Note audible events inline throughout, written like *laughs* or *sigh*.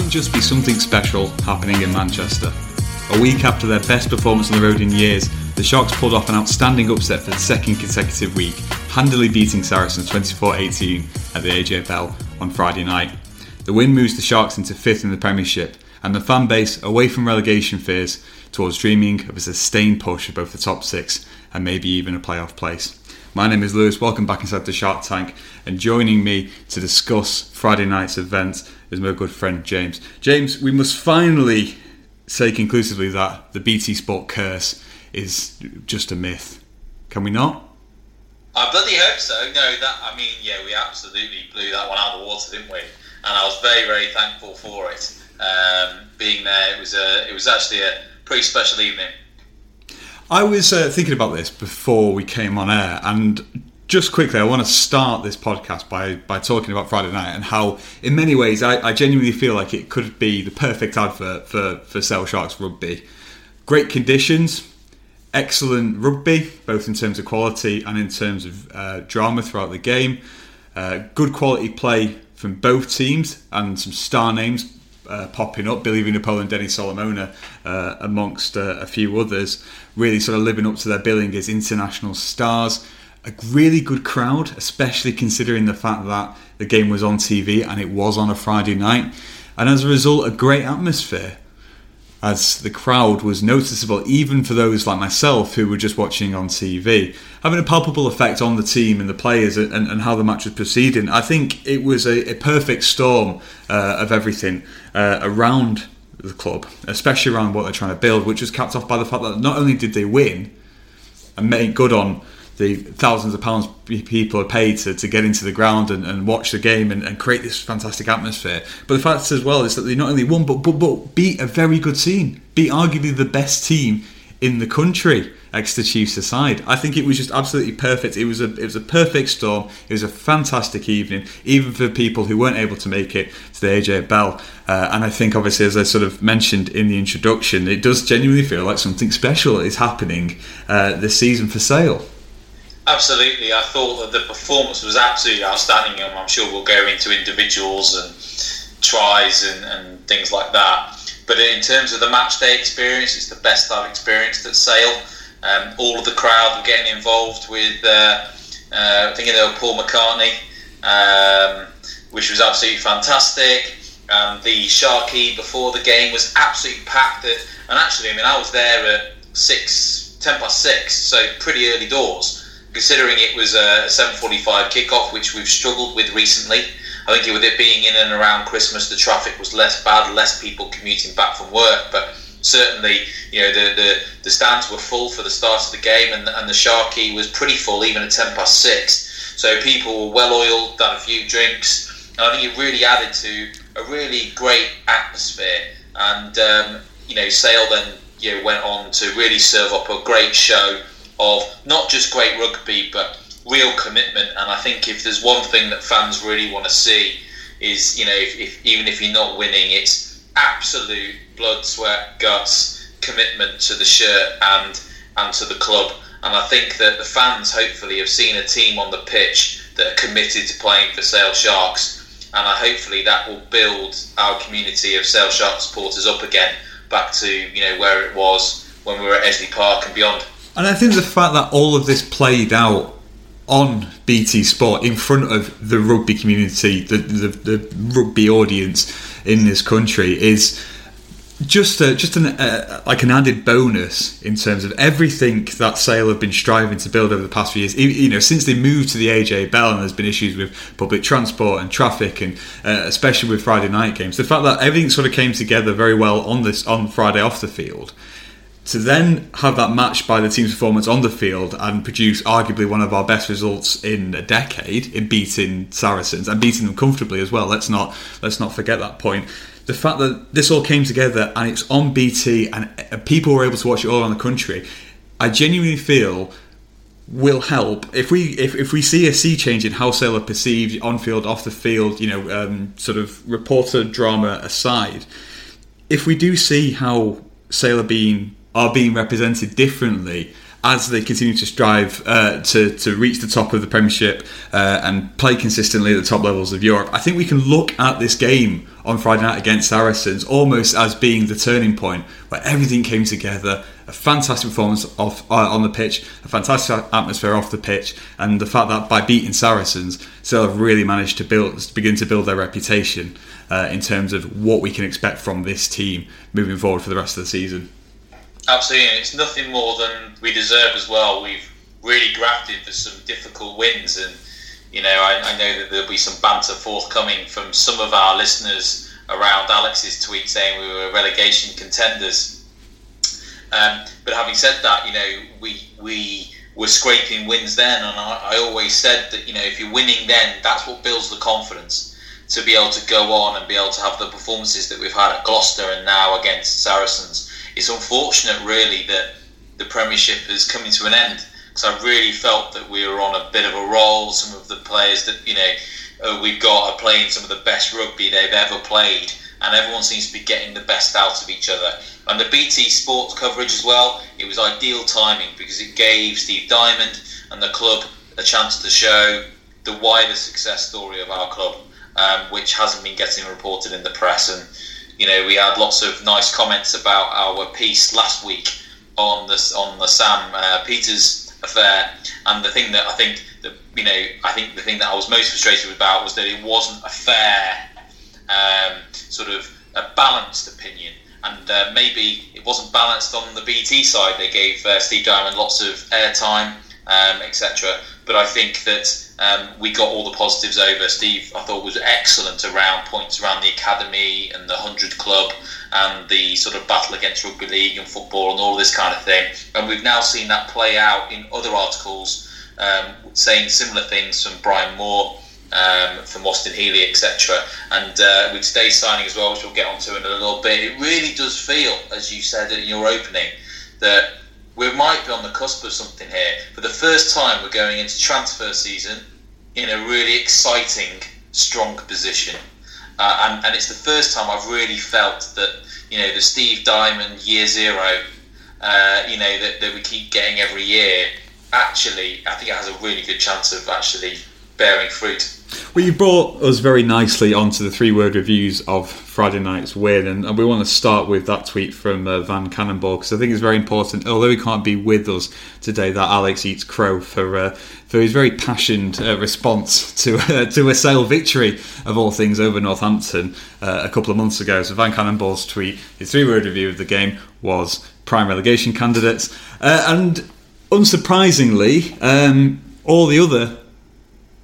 might just be something special happening in Manchester. A week after their best performance on the road in years, the Sharks pulled off an outstanding upset for the second consecutive week, handily beating Saracens 24 18 at the AJ Bell on Friday night. The win moves the Sharks into fifth in the Premiership, and the fan base away from relegation fears towards dreaming of a sustained push both the top six and maybe even a playoff place. My name is Lewis, welcome back inside the Shark Tank, and joining me to discuss Friday night's event is my good friend James. James, we must finally say conclusively that the BT Sport curse is just a myth. Can we not? I bloody hope so. No, that I mean, yeah, we absolutely blew that one out of the water, didn't we? And I was very, very thankful for it. Um, being there, it was a, it was actually a pretty special evening. I was uh, thinking about this before we came on air, and just quickly, I want to start this podcast by, by talking about Friday night and how, in many ways, I, I genuinely feel like it could be the perfect advert for, for Sale Sharks rugby. Great conditions, excellent rugby, both in terms of quality and in terms of uh, drama throughout the game. Uh, good quality play from both teams and some star names uh, popping up. Billy Vunipola and Denny Solomona, uh, amongst uh, a few others, really sort of living up to their billing as international stars. A really good crowd, especially considering the fact that the game was on TV and it was on a Friday night. And as a result, a great atmosphere as the crowd was noticeable even for those like myself who were just watching on TV, having a palpable effect on the team and the players and, and how the match was proceeding. I think it was a, a perfect storm uh, of everything uh, around the club, especially around what they're trying to build, which was capped off by the fact that not only did they win and make good on the thousands of pounds people are paid to, to get into the ground and, and watch the game and, and, create this fantastic atmosphere. But the fact as well is that they not only won, but, but, but beat a very good team, beat arguably the best team in the country. Exeter Chiefs aside, I think it was just absolutely perfect. It was a it was a perfect storm. It was a fantastic evening, even for people who weren't able to make it to the AJ Bell. Uh, and I think, obviously, as I sort of mentioned in the introduction, it does genuinely feel like something special is happening uh, this season for Sale. Absolutely, I thought that the performance was absolutely outstanding, and I'm sure we'll go into individuals and tries and, and things like that. But in terms of the match day experience, it's the best I've experienced at Sale. Um, all of the crowd were getting involved with, uh, uh, I think there were Paul McCartney, um, which was absolutely fantastic. Um, the Sharkey before the game was absolutely packed. And actually, I mean, I was there at six, ten past six, so pretty early doors considering it was a 7:45 kickoff, which we've struggled with recently. I think with it being in and around Christmas, the traffic was less bad, less people commuting back from work. But certainly, you know, the, the, the stands were full for the start of the game, and, and the Sharkey was pretty full, even at 10 past six. So people were well oiled, done a few drinks, and I think it really added to a really great atmosphere. And um, you know, Sale then you know went on to really serve up a great show of not just great rugby but real commitment. And I think if there's one thing that fans really want to see is you know if, if, even if you're not winning, it's absolute blood, sweat, guts commitment to the shirt and and to the club. And I think that the fans hopefully have seen a team on the pitch that are committed to playing for Sale Sharks. And I, hopefully that will build our community of Sale Sharks supporters up again, back to you know where it was when we were at Edgeley Park and beyond. And I think the fact that all of this played out on BT Sport in front of the rugby community, the, the, the rugby audience in this country is just a, just an uh, like an added bonus in terms of everything that Sale have been striving to build over the past few years. You know, since they moved to the AJ Bell, and there's been issues with public transport and traffic, and uh, especially with Friday night games. The fact that everything sort of came together very well on this on Friday off the field to then have that matched by the team's performance on the field and produce arguably one of our best results in a decade in beating Saracens and beating them comfortably as well. Let's not let's not forget that point. The fact that this all came together and it's on BT and people were able to watch it all around the country, I genuinely feel will help if we if, if we see a sea change in how are perceived on field, off the field, you know, um, sort of reporter drama aside. If we do see how are being are being represented differently as they continue to strive uh, to, to reach the top of the Premiership uh, and play consistently at the top levels of Europe, I think we can look at this game on Friday night against Saracens almost as being the turning point where everything came together. A fantastic performance off uh, on the pitch, a fantastic atmosphere off the pitch, and the fact that by beating Saracens, still have really managed to build, begin to build their reputation uh, in terms of what we can expect from this team moving forward for the rest of the season. Absolutely, it's nothing more than we deserve as well. We've really grafted for some difficult wins, and you know, I, I know that there'll be some banter forthcoming from some of our listeners around Alex's tweet saying we were relegation contenders. Um, but having said that, you know, we we were scraping wins then, and I, I always said that you know if you're winning then, that's what builds the confidence to be able to go on and be able to have the performances that we've had at Gloucester and now against Saracens. It's unfortunate, really, that the Premiership is coming to an end because I really felt that we were on a bit of a roll. Some of the players that you know uh, we've got are playing some of the best rugby they've ever played, and everyone seems to be getting the best out of each other. And the BT Sports coverage as well, it was ideal timing because it gave Steve Diamond and the club a chance to show the wider success story of our club um, which hasn't been getting reported in the press. And you know, we had lots of nice comments about our piece last week on the on the Sam uh, Peters affair. And the thing that I think that you know, I think the thing that I was most frustrated about was that it wasn't a fair, um, sort of a balanced opinion. And uh, maybe it wasn't balanced on the BT side. They gave uh, Steve Diamond lots of airtime, um, etc. But I think that um, we got all the positives over. Steve, I thought, was excellent around points around the academy and the 100 club and the sort of battle against rugby league and football and all this kind of thing. And we've now seen that play out in other articles um, saying similar things from Brian Moore. Um, from Austin Healey, etc., and uh, with today's signing as well, which we'll get onto in a little bit, it really does feel, as you said in your opening, that we might be on the cusp of something here. For the first time, we're going into transfer season in a really exciting, strong position. Uh, and, and it's the first time I've really felt that, you know, the Steve Diamond year zero, uh, you know, that, that we keep getting every year, actually, I think it has a really good chance of actually bearing fruit. Well, you brought us very nicely onto the three word reviews of Friday night's win, and, we want to start with that tweet from uh, Van Cannonball because I think it's very important. Although he can't be with us today, that Alex eats crow for uh, for his very passionate uh, response to uh, to a Sale victory of all things over Northampton uh, a couple of months ago. So Van Cannonball's tweet, his three word review of the game was prime relegation candidates, uh, and unsurprisingly, um, all the other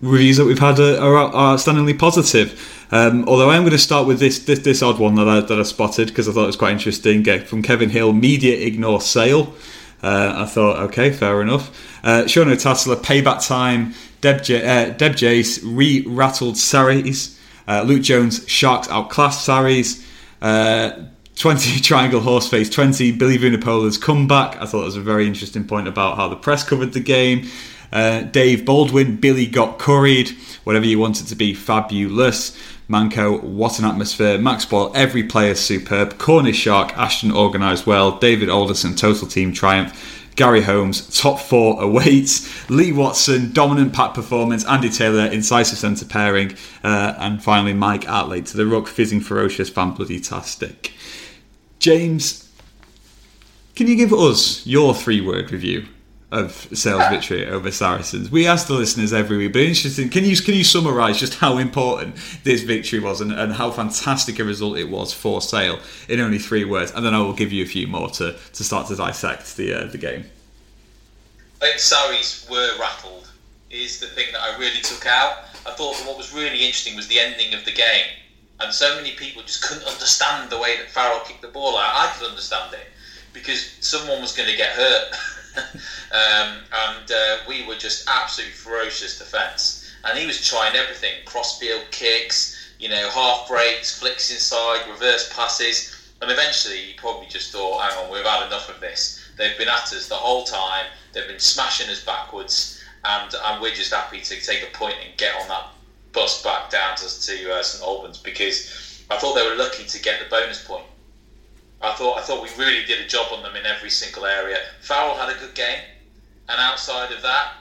reviews that we've had are, are, outstandingly positive. Um, although I'm going to start with this this, this odd one that I, that I spotted because I thought it was quite interesting. from Kevin Hill, media ignore sale. Uh, I thought, okay, fair enough. Uh, Sean O'Tassler, payback time. Deb, J- uh, Deb Jace, re rattled Sarries. Uh, Luke Jones, Sharks outclassed Sarries. Uh, 20 *laughs* Triangle Horseface, 20 Billy Vunipola's comeback. I thought that was a very interesting point about how the press covered the game. Uh, Dave Baldwin, Billy got curried, whatever you want it to be, fabulous. Manco, what an atmosphere. Max Boyle, every player superb. Cornish Shark, Ashton organised well. David Alderson, total team triumph. Gary Holmes, top four awaits. Lee Watson, dominant pack performance. Andy Taylor, incisive centre pairing. Uh, and finally, Mike Atley to the ruck, fizzing ferocious, fan bloody tastic. James, can you give us your three word review of Sale's victory over Saracens. We ask the listeners every week, but interesting. Can you can you summarise just how important this victory was and, and how fantastic a result it was for Sale in only three words? And then I will give you a few more to, to start to dissect the uh, the game. I think Sarries were rattled. Is the thing that I really took out. I thought that what was really interesting was the ending of the game, and so many people just couldn't understand the way that Farrell kicked the ball out. I could understand it because someone was going to get hurt. *laughs* *laughs* um, and uh, we were just absolute ferocious defence. And he was trying everything: crossfield kicks, you know, half breaks, flicks inside, reverse passes. And eventually, he probably just thought, "Hang on, we've had enough of this. They've been at us the whole time. They've been smashing us backwards, and, and we're just happy to take a point and get on that bus back down to, to uh, St Albans because I thought they were lucky to get the bonus point." I thought I thought we really did a job on them in every single area. Farrell had a good game. And outside of that,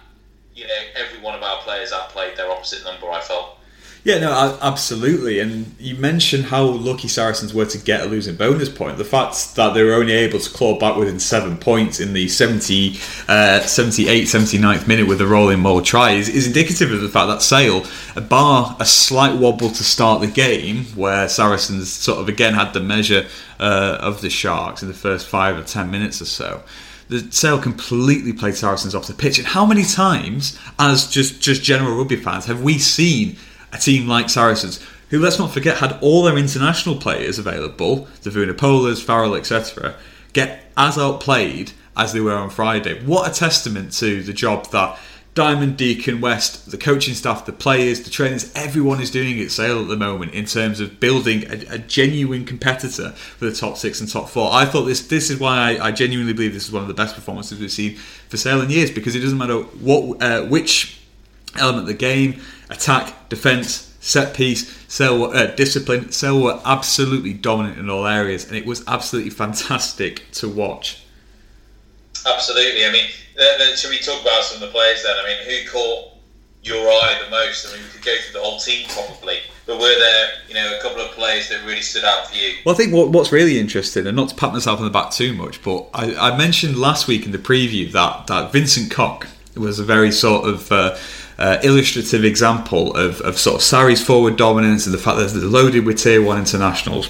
you know, every one of our players outplayed their opposite number. I felt. Yeah, no, absolutely. And you mentioned how lucky Saracens were to get a losing bonus point. The fact that they were only able to claw back within seven points in the 70, uh, 78, 79th minute with a rolling maul try is, is indicative of the fact that Sale, bar a slight wobble to start the game, where Saracens sort of again had the measure uh, of the Sharks in the first five or ten minutes or so the Sale completely played Saracens off the pitch. And how many times, as just just general rugby fans, have we seen a team like Saracens, who let's not forget had all their international players available, the Vunipolas, Farrell, etc., get as outplayed as they were on Friday. What a testament to the job that Diamond, Deacon, West, the coaching staff, the players, the trainers, everyone is doing at Sale at the moment in terms of building a, a, genuine competitor for the top six and top four. I thought this this is why I, I, genuinely believe this is one of the best performances we've seen for Sale in years because it doesn't matter what uh, which element of the game, attack, defence, set piece, Sale uh, discipline, Sale were absolutely dominant in all areas and it was absolutely fantastic to watch. Absolutely. I mean, then, then should we talk about some of the players then? I mean, who caught your eye the most? I mean, we could go through the whole team probably, but were there, you know, a couple of players that really stood out for you? Well, I think what, what's really interesting, and not to pat myself on the back too much, but I, I mentioned last week in the preview that that Vincent Koch was a very sort of uh, uh, illustrative example of, of sort of Sarries' forward dominance and the fact that they're loaded with tier one internationals.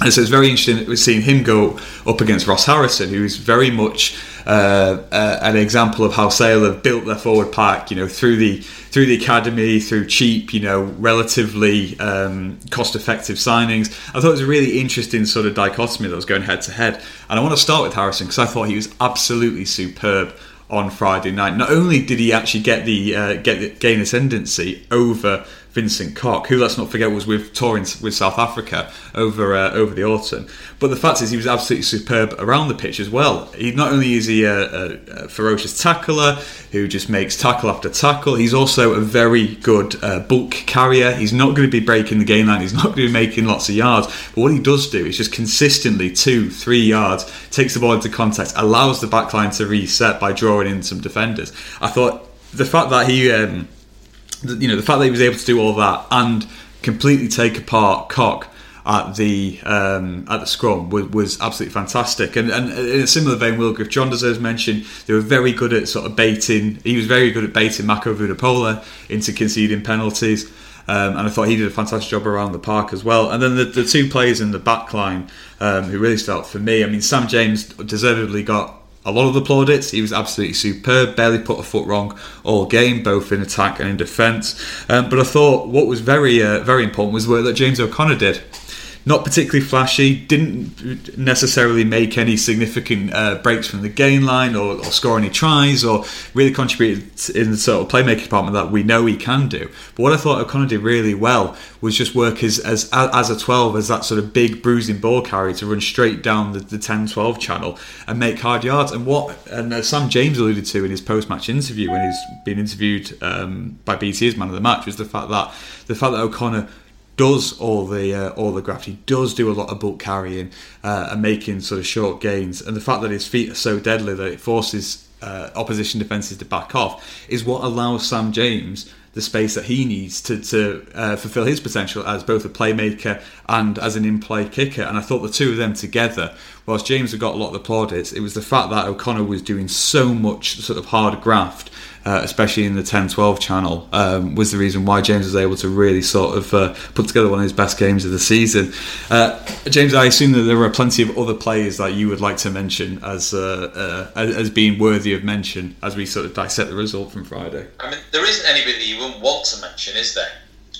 And so it's very interesting that we've seen him go up against Ross Harrison, who is very much uh, uh, an example of how Sale have built their forward pack, you know, through the through the academy, through cheap, you know, relatively um, cost-effective signings. I thought it was a really interesting sort of dichotomy that was going head to head. And I want to start with Harrison because I thought he was absolutely superb on Friday night. Not only did he actually get the uh, get the, gain ascendancy over Vincent Koch, who let's not forget was with touring with South Africa over uh, over the autumn. But the fact is, he was absolutely superb around the pitch as well. He not only is he a, a, a ferocious tackler who just makes tackle after tackle, he's also a very good uh, bulk carrier. He's not going to be breaking the game line. He's not going to be making lots of yards. But what he does do is just consistently two, three yards, takes the ball into contact, allows the backline to reset by drawing in some defenders. I thought the fact that he. Um, you know the fact that he was able to do all that and completely take apart Koch at the um, at the scrum was, was absolutely fantastic. And, and in a similar vein, WillGriff John deserves mention. They were very good at sort of baiting. He was very good at baiting Mako Vunipola into conceding penalties. Um, and I thought he did a fantastic job around the park as well. And then the, the two players in the back line um, who really stood out for me. I mean, Sam James deservedly got a lot of the plaudits. He was absolutely superb, barely put a foot wrong all game, both in attack and in defence. Um, but I thought what was very, uh, very important was the work that James O'Connor did not particularly flashy, didn't necessarily make any significant uh, breaks from the gain line or, or, score any tries or really contributed in the sort of playmaking department that we know he can do. But what I thought O'Connor did really well was just work as, as, as a 12, as that sort of big bruising ball carrier to run straight down the, the 10 12 channel and make hard yards. And what and as Sam James alluded to in his post match interview when he's been interviewed um, by BT as man of the match was the fact that the fact that O'Connor does all the uh, all the graft. He does do a lot of bulk carrying uh, and making sort of short gains. And the fact that his feet are so deadly that it forces uh, opposition defences to back off is what allows Sam James the space that he needs to, to uh, fulfill his potential as both a playmaker and as an in-play kicker. And I thought the two of them together, whilst James had got a lot of the plaudits, it was the fact that O'Connor was doing so much sort of hard graft uh, especially in the 10-12 channel, um, was the reason why James was able to really sort of uh, put together one of his best games of the season. Uh, James, I assume that there are plenty of other players that you would like to mention as uh, uh, as being worthy of mention as we sort of dissect the result from Friday. I mean, there isn't anybody you wouldn't want to mention, is there?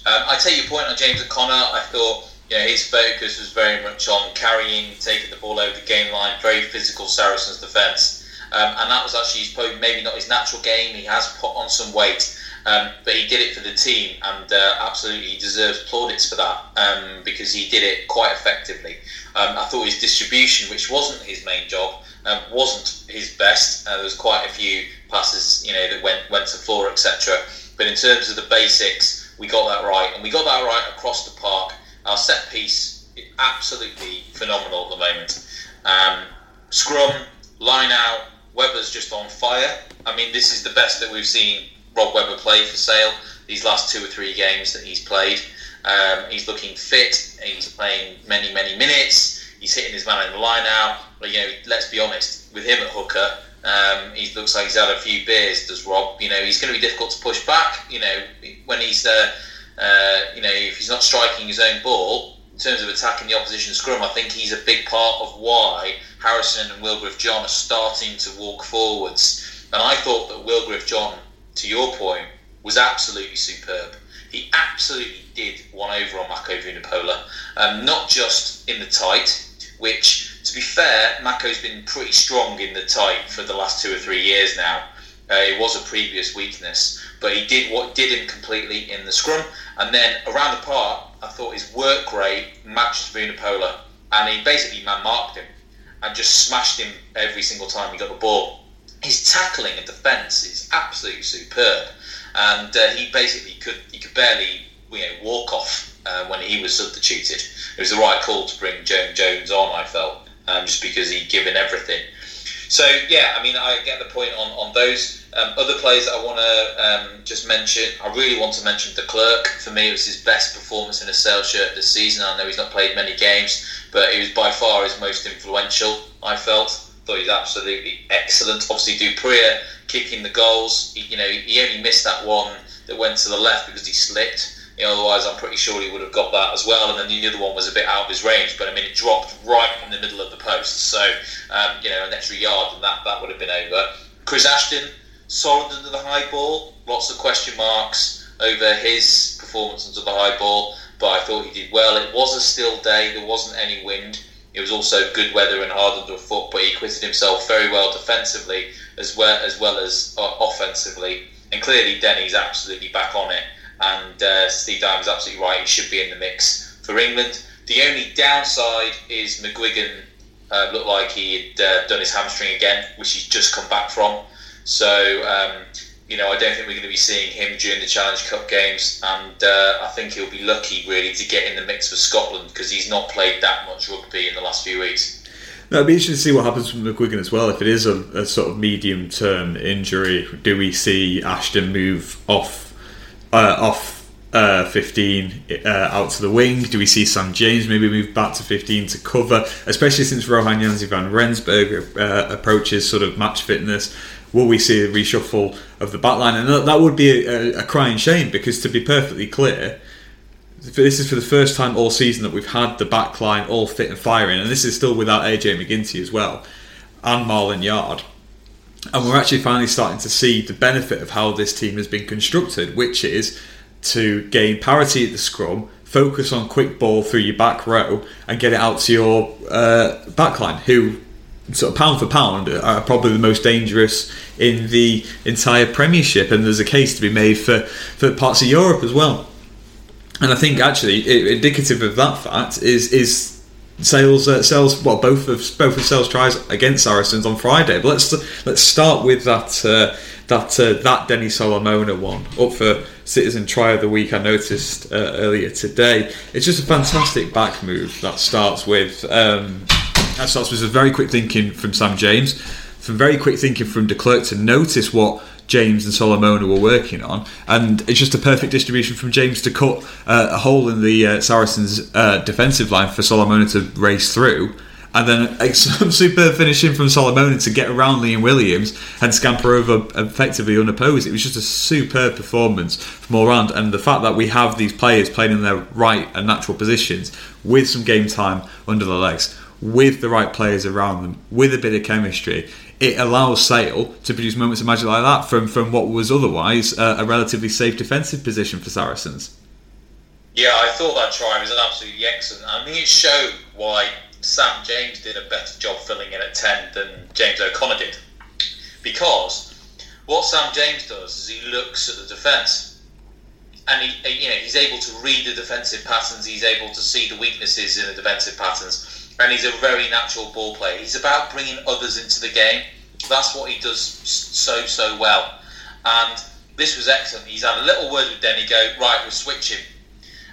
Um, I take your point on James O'Connor. I thought you know, his focus was very much on carrying, taking the ball over the game line, very physical Saracens defence. Um, and that was actually his, probably maybe not his natural game. He has put on some weight, um, but he did it for the team, and uh, absolutely deserves plaudits for that um, because he did it quite effectively. Um, I thought his distribution, which wasn't his main job, um, wasn't his best. Uh, there was quite a few passes, you know, that went went to floor, etc. But in terms of the basics, we got that right, and we got that right across the park. Our set piece, absolutely phenomenal at the moment. Um, scrum, line out, Webber's just on fire. I mean, this is the best that we've seen Rob Webber play for Sale these last two or three games that he's played. Um, he's looking fit. He's playing many, many minutes. He's hitting his man in the line now. But you know, let's be honest, with him at hooker, um, he looks like he's had a few beers. Does Rob? You know, he's going to be difficult to push back. You know, when he's uh, uh, you know, if he's not striking his own ball in terms of attacking the opposition scrum, I think he's a big part of why Harrison and WillGriff John are starting to walk forwards. And I thought that WillGriff John, to your point, was absolutely superb. He absolutely did one over on Mako Vunipola, um, not just in the tight, which, to be fair, Mako's been pretty strong in the tight for the last two or three years now. Uh, it was a previous weakness, but he did what did him completely in the scrum, and then around the park, I thought his work rate matched Vunipola, and he basically man marked him and just smashed him every single time he got the ball. His tackling and defence is absolutely superb, and uh, he basically could he could barely you know walk off uh, when he was substituted. It was the right call to bring Joan Jones on, I felt, um, just because he'd given everything. So yeah, I mean, I get the point on on those. Um, other players that I want to um, just mention, I really want to mention de Klerk. For me, it was his best performance in a sale shirt this season. I know he's not played many games, but he was by far his most influential. I felt thought he was absolutely excellent. Obviously, du Preez kicking the goals. He, you know, he only missed that one that went to the left because he slipped. You know, otherwise, I'm pretty sure he would have got that as well. And then the other one was a bit out of his range, but I mean, it dropped right in the middle of the post. So, um, you know, an extra yard, and that that would have been over. Chris Ashton, solid under the high ball. Lots of question marks over his performance under the high ball, but I thought he did well. It was a still day. There wasn't any wind. It was also good weather and hard under foot, but he acquitted himself very well defensively as well as well as uh, offensively. And clearly, Denny's absolutely back on it, and uh, Steve Diamond's absolutely right. He should be in the mix for England. The only downside is McGuigan uh, looked like he had uh, done his hamstring again, which he's just come back from. So, um, you know, I don't think we're going to be seeing him during the Challenge Cup games, and uh, I think he'll be lucky really to get in the mix for Scotland because he's not played that much rugby in the last few weeks. Now, it'd be interesting to see what happens with McGuigan as well. If it is a, a sort of medium term injury, do we see Ashton move off uh, off uh, 15 uh, out to the wing? Do we see Sam James maybe move back to 15 to cover, especially since Rohan Janse van Rensburg uh, approaches sort of match fitness? Will we see a reshuffle of the backline? And that would be a, a crying shame because, to be perfectly clear, this is for the first time all season that we've had the backline all fit and firing, and this is still without AJ McGinty as well and Marland Yarde. And we're actually finally starting to see the benefit of how this team has been constructed, which is to gain parity at the scrum, focus on quick ball through your back row, and get it out to your uh, backline, who sort of pound for pound are probably the most dangerous in the entire Premiership, and there's a case to be made for, for parts of Europe as well. And I think actually indicative of that fact is is Sales uh, Sales well both of both of Sales tries against Saracens on Friday. But let's let's start with that uh, that uh, that Denny Solomona one up for Citizen Try of the Week. I noticed uh, earlier today. It's just a fantastic back move that starts with. Um, that starts with a very quick thinking from Sam James, from very quick thinking from De Klerk to notice what James and Solomona were working on, and it's just a perfect distribution from James to cut uh, a hole in the uh, Saracens' uh, defensive line for Solomona to race through. And then *laughs* some superb finishing from Solomona to get around Liam Williams and scamper over effectively unopposed. It was just a superb performance from round. And the fact that we have these players playing in their right and natural positions with some game time under the legs with the right players around them, with a bit of chemistry, it allows Sale to produce moments of magic like that from, from what was otherwise uh, a relatively safe defensive position for Saracens. Yeah, I thought that try was absolutely excellent. I mean, it showed why Sam James did a better job filling in at 10 than James O'Connor did. Because what Sam James does is he looks at the defence and he, you know, he's able to read the defensive patterns, he's able to see the weaknesses in the defensive patterns and he's a very natural ball player. He's about bringing others into the game. That's what he does so so well. And this was excellent. He's had a little word with Denny. Go right, we're switching,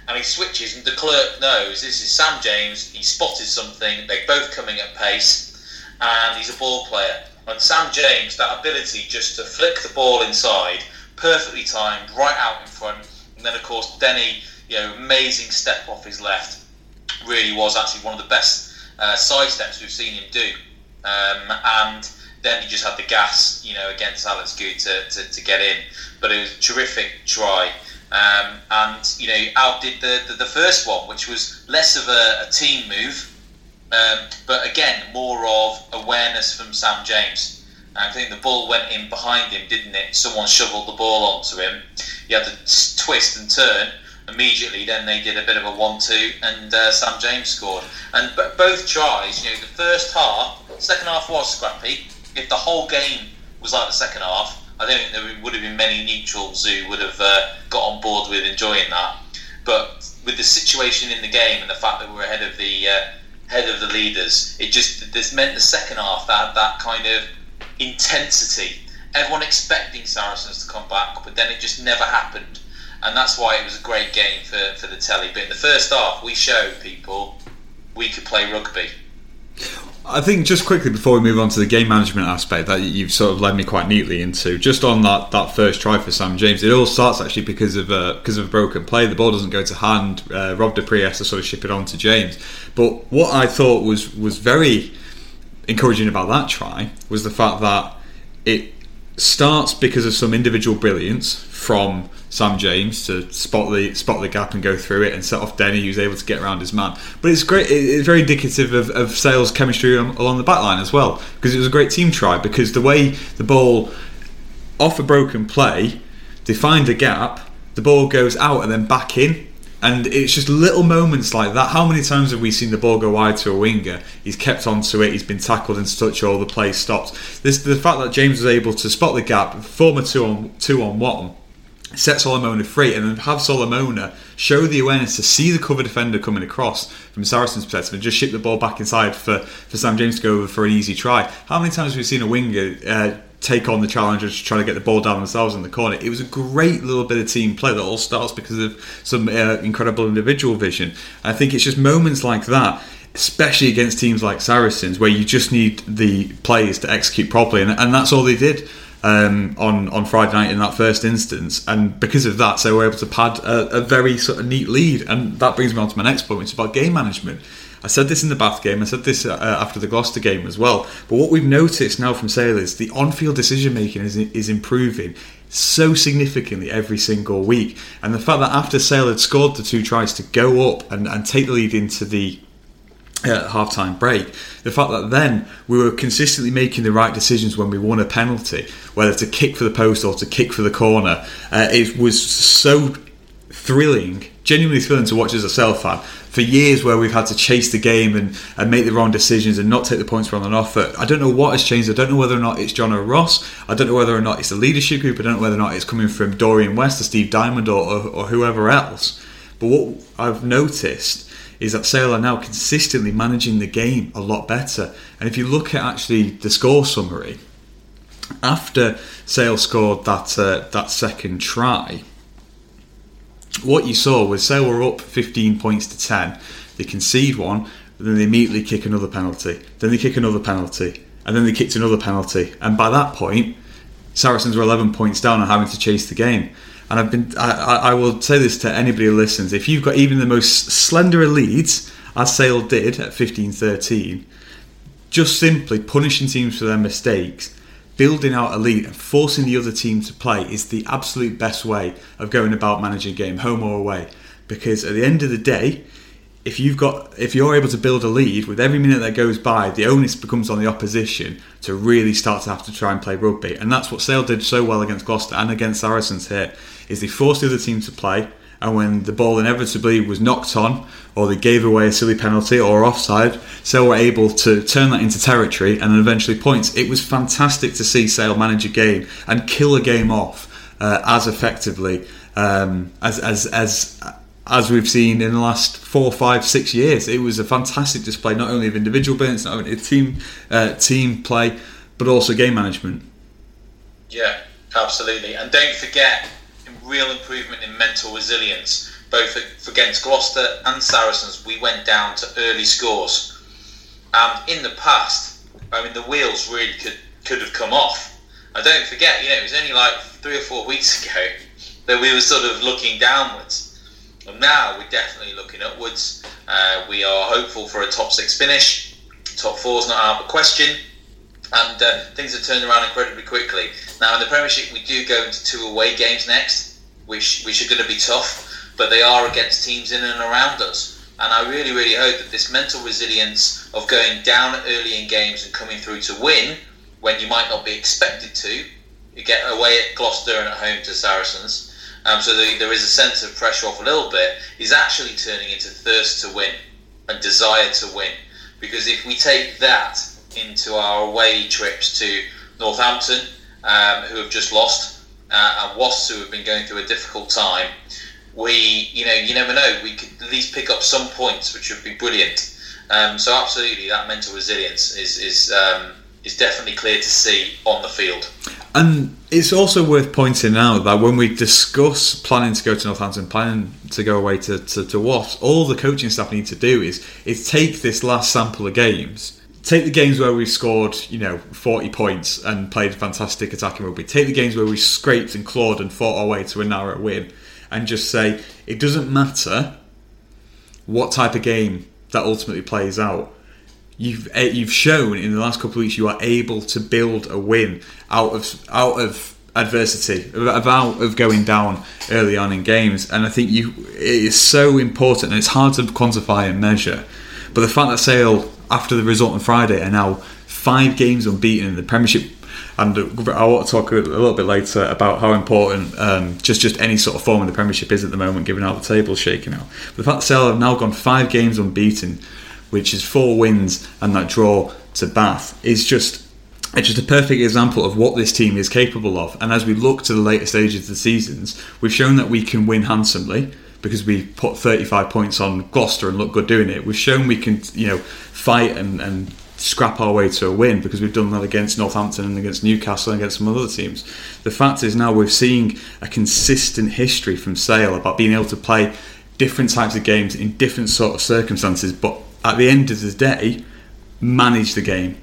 and he switches, and de Klerk knows this is Sam James. He spotted something. They're both coming at pace, and he's a ball player. And Sam James, that ability just to flick the ball inside, perfectly timed, right out in front. And then, of course, Denny, you know, amazing step off his left, really was actually one of the best uh, side steps we've seen him do. Um, and then he just had the gas, you know, against Alex Goode to, to, to get in. But it was a terrific try. Um, and, you know, outdid the, the, the, first one, which was less of a, a team move, um, but again, more of awareness from Sam James. I think the ball went in behind him, didn't it? Someone shoveled the ball onto him. He had to twist and turn. Immediately, then they did a bit of a one-two, and uh, Sam James scored. And b- both tries, you know, the first half, second half was scrappy. If the whole game was like the second half, I don't think there would have been many neutrals who would have uh, got on board with enjoying that. But with the situation in the game and the fact that we're ahead of the uh, head of the leaders, it just this meant the second half that that kind of intensity. Everyone expecting Saracens to come back, but then it just never happened. And that's why it was a great game for, for the telly. But in the first half, we showed people we could play rugby. I think just quickly before we move on to the game management aspect that you've sort of led me quite neatly into, just on that, that first try for Sam James, it all starts actually because of a, because of a broken play. The ball doesn't go to hand. Uh, Rob du Preez has to sort of ship it on to James. But what I thought was was very encouraging about that try was the fact that it starts because of some individual brilliance from Sam James to spot the spot the gap and go through it and set off Denny, who's able to get around his man. But it's great. It's very indicative of, of Sale's chemistry along the back line as well because it was a great team try. Because the way the ball off a broken play, they find a gap, the ball goes out and then back in. And it's just little moments like that. How many times have we seen the ball go wide to a winger? He's kept onto it. He's been tackled into touch. All the play stopped. This the fact that James was able to spot the gap, form a two on two on one, set Solomona free and then have Solomona show the awareness to see the cover defender coming across from Saracen's perspective and just ship the ball back inside for, for Sam James to go over for an easy try. How many times have we seen a winger uh, take on the challenger to try to get the ball down themselves in the corner? It was a great little bit of team play that all starts because of some uh, incredible individual vision. I think it's just moments like that especially against teams like Saracens, where you just need the players to execute properly, and, and that's all they did um, on on Friday night in that first instance, and because of that, so we're able to pad a, a, very sort of neat lead, and that brings me on to my next point, which is about game management. I said this in the Bath game, I said this uh, after the Gloucester game as well. But what we've noticed now from Sale is the on-field decision making is is improving so significantly every single week, and the fact that after Sale had scored the two tries to go up and, and take the lead into the half-time break. The fact that then we were consistently making the right decisions when we won a penalty, whether to kick for the post or to kick for the corner, uh, it was so thrilling, genuinely thrilling to watch as a Sale fan. For years, where we've had to chase the game and, and make the wrong decisions and not take the points we're on offer, I don't know what has changed. I don't know whether or not it's Jono Ross. I don't know whether or not it's the leadership group. I don't know whether or not it's coming from Dorian West or Steve Diamond or, or, or whoever else. But what I've noticed is that Sale are now consistently managing the game a lot better. And if you look at actually the score summary, after Sale scored that uh, that second try, what you saw was Sale were up 15 points to 10. They concede one, then they immediately kick another penalty. Then they kick another penalty, and then they kicked another penalty. And by that point, Saracens were 11 points down and having to chase the game. And I've been, I, I will say this to anybody who listens: if you've got even the most slender leads, as Sale did at 15-13, just simply punishing teams for their mistakes, building out a lead, and forcing the other team to play is the absolute best way of going about managing a game, home or away. Because at the end of the day, if you've got if you're able to build a lead with every minute that goes by the onus becomes on the opposition to really start to have to try and play rugby and that's what Sale did so well against Gloucester and against Saracens here is they forced the other team to play, and when the ball inevitably was knocked on, or they gave away a silly penalty or offside, Sale were able to turn that into territory and then eventually points. It was fantastic to see Sale manage a game and kill a game off uh, as effectively um, as as as as we've seen in the last four, five, six years. It was a fantastic display, not only of individual brilliance, not only team uh, team play, but also game management. Yeah, absolutely. And don't forget, real improvement in mental resilience, both against Gloucester and Saracens. We went down to early scores. And in the past, I mean, the wheels really could could have come off. I don't forget, you know, it was only like three or four weeks *laughs* ago that we were sort of looking downwards. Now we're definitely looking upwards. Uh, we are hopeful for a top six finish. Top four is not out of the question. And uh, things have turned around incredibly quickly. Now, in the Premiership, we do go into two away games next, which, which are going to be tough, but they are against teams in and around us. And I really, really hope that this mental resilience of going down early in games and coming through to win when you might not be expected to, you get away at Gloucester and at home to Saracens, um, so the, there is a sense of pressure off a little bit, is actually turning into thirst to win and desire to win. Because if we take that into our away trips to Northampton, um, who have just lost, uh, and Wasps, who have been going through a difficult time, we, you know, you never know. We could at least pick up some points, which would be brilliant. Um, so absolutely, that mental resilience is is um, is definitely clear to see on the field. And it's also worth pointing out that when we discuss planning to go to Northampton, planning to go away to, to, to Wasps, all the coaching staff need to do is is take this last sample of games, take the games where we've scored, you know, 40 points and played fantastic attacking rugby, take the games where we scraped and clawed and fought our way to a narrow win, and just say it doesn't matter what type of game that ultimately plays out you've eh, you've shown in the last couple of weeks you are able to build a win out of out of adversity about of going down early on in games and I think you it is so important and it's hard to quantify and measure but the fact that Sale after the result on Friday are now five games unbeaten in the Premiership and I want to talk a little bit later about how important um, just just any sort of form in the Premiership is at the moment, given how the table's shaking out. But the fact that Sale have now gone five games unbeaten which is four wins and that draw to Bath, is just it's just a perfect example of what this team is capable of. And as we look to the later stages of the seasons, we've shown that we can win handsomely because we put 35 points on Gloucester and look good doing it. We've shown we can, you know, fight and, and scrap our way to a win because we've done that against Northampton and against Newcastle and against some other teams. The fact is now we're seeing a consistent history from Sale about being able to play different types of games in different sort of circumstances, but at the end of the day, manage the game.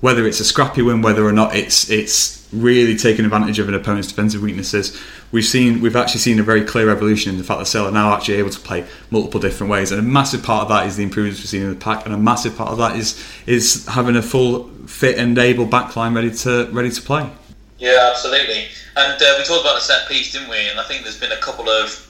Whether it's a scrappy win, whether or not it's it's really taking advantage of an opponent's defensive weaknesses, we've seen we've actually seen a very clear evolution in the fact that Sale are now actually able to play multiple different ways, and a massive part of that is the improvements we've seen in the pack, and a massive part of that is is having a full fit and able backline ready to ready to play. Yeah, absolutely. And uh, we talked about the set piece, didn't we? And I think there's been a couple of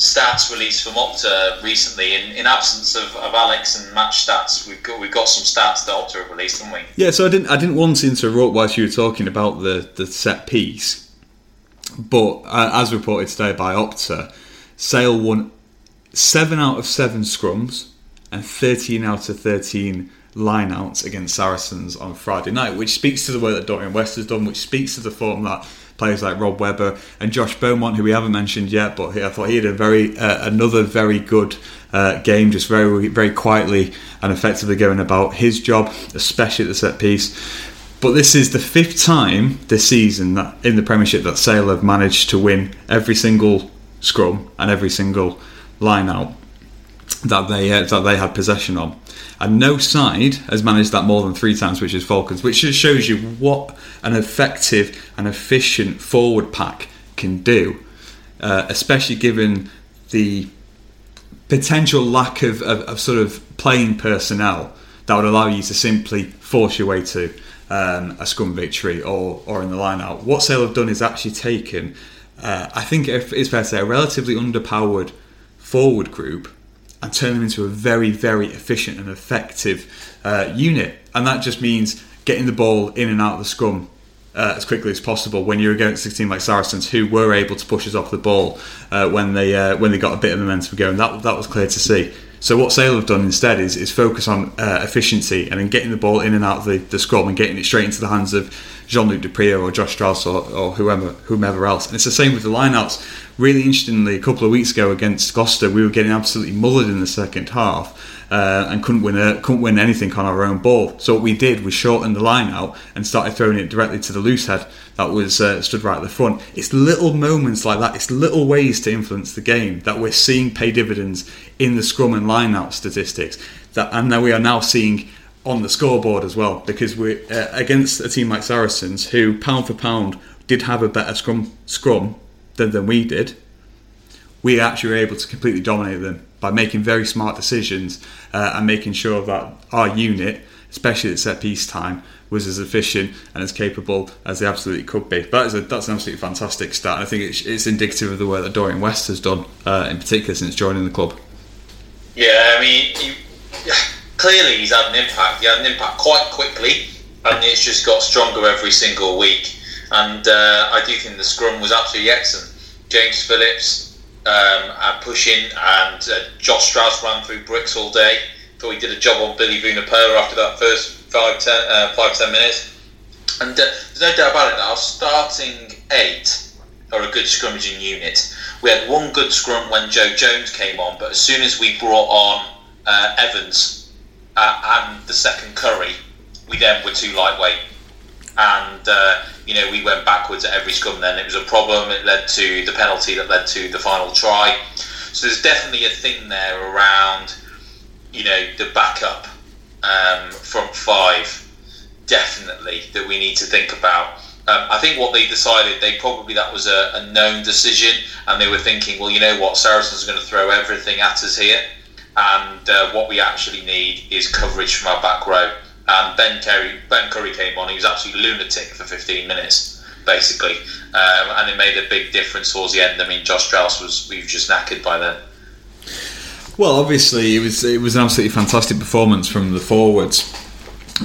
stats released from Opta recently. In, in absence of, of Alex and match stats, we've got we've got some stats that Opta have released, haven't we? Yeah. So I didn't I didn't want to interrupt whilst you were talking about the the set piece, but uh, as reported today by Opta, Sale won seven out of seven scrums and thirteen out of thirteen lineouts against Saracens on Friday night, which speaks to the work that Dorian West has done, which speaks to the form that players like Rob Webber and Josh Beaumont, who we haven't mentioned yet, but I thought he had a very uh, another very good uh, game, just very very quietly and effectively going about his job, especially at the set piece. But this is the fifth time this season that in the Premiership that Sale have managed to win every single scrum and every single line out that they uh, that they had possession on and no side has managed that more than three times, which is Falcons, which just shows you what an effective and efficient forward pack can do, uh, especially given the potential lack of, of, of, sort of playing personnel that would allow you to simply force your way to um, a scrum victory or, or in the line out. What Sale have done is actually taken, uh, I think it's fair to say, a relatively underpowered forward group and turn them into a very, very efficient and effective uh, unit. And that just means getting the ball in and out of the scrum uh, as quickly as possible when you're against a team like Saracens who were able to push us off the ball uh, when they uh, when they got a bit of momentum going. That that was clear to see. So what Sale have done instead is, is focus on uh, efficiency and then getting the ball in and out of the, the scrum and getting it straight into the hands of Jean-Luc du Preez or Josh Strauss or, or whoever whomever else. And it's the same with the lineouts. Really interestingly, a couple of weeks ago against Gloucester, we were getting absolutely mullered in the second half uh, and couldn't win a, couldn't win anything on our own ball. So what we did was shorten the line out and started throwing it directly to the loose head that was uh, stood right at the front. It's little moments like that. It's little ways to influence the game that we're seeing pay dividends in the scrum and line out statistics. That and that we are now seeing on the scoreboard as well because we uh, against a team like Saracens who pound for pound did have a better scrum scrum than, than we did. We actually were able to completely dominate them by making very smart decisions uh, and making sure that our unit, especially at set piece time, was as efficient and as capable as they absolutely could be. That is a, that's an absolutely fantastic stat. I think it's, it's indicative of the work that Dorian West has done, uh, in particular since joining the club. Yeah, I mean, he, clearly he's had an impact. He had an impact quite quickly, and it's just got stronger every single week. And uh, I do think the scrum was absolutely excellent. James Phillips um, and pushing, and uh, Josh Strauss ran through bricks all day. Thought he did a job on Billy Vunipola after that first five ten, uh, five, ten minutes. And uh, there's no doubt about it. Our starting eight are a good scrummaging unit. We had one good scrum when Joe Jones came on, but as soon as we brought on uh, Evans uh, and the second Curry, we then were too lightweight. And, uh, you know, we went backwards at every scrum then. It was a problem. It led to the penalty that led to the final try. So there's definitely a thing there around, you know, the backup um, front five, definitely, that we need to think about. Um, I think what they decided, they probably that was a, a, known decision, and they were thinking, well, you know what, Saracens are going to throw everything at us here, and uh, what we actually need is coverage from our back row. And Ben Curry, Ben Curry came on. He was absolutely lunatic for 15 minutes, basically, um, and it made a big difference towards the end. I mean, Josh Strauss was we've just knackered by then. Well, obviously, it was it was an absolutely fantastic performance from the forwards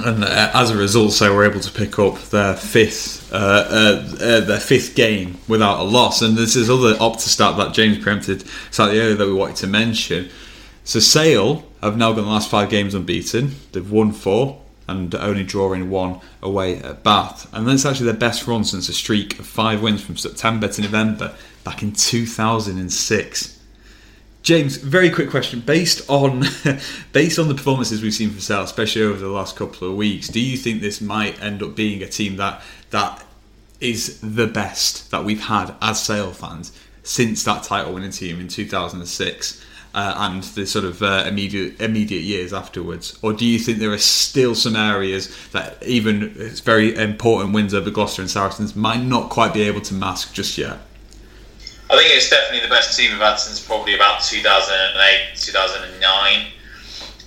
and uh, as a result, so we're able to pick up their fifth uh, uh, uh, their fifth game without a loss. And there's this is other Opta stat that James preempted slightly earlier that we wanted to mention. So Sale have now gone the last five games unbeaten. They've won four and only drawing one away at Bath. And that's actually their best run since a streak of five wins from September to November back in 2006. James, very quick question. Based on *laughs* based on the performances we've seen from Sale, especially over the last couple of weeks, do you think this might end up being a team that that is the best that we've had as Sale fans since that title winning team in 2006 uh, and the sort of uh, immediate immediate years afterwards? Or do you think there are still some areas that even it's very important wins over Gloucester and Saracens might not quite be able to mask just yet? I think it's definitely the best team we've had since probably about 2008, 2009.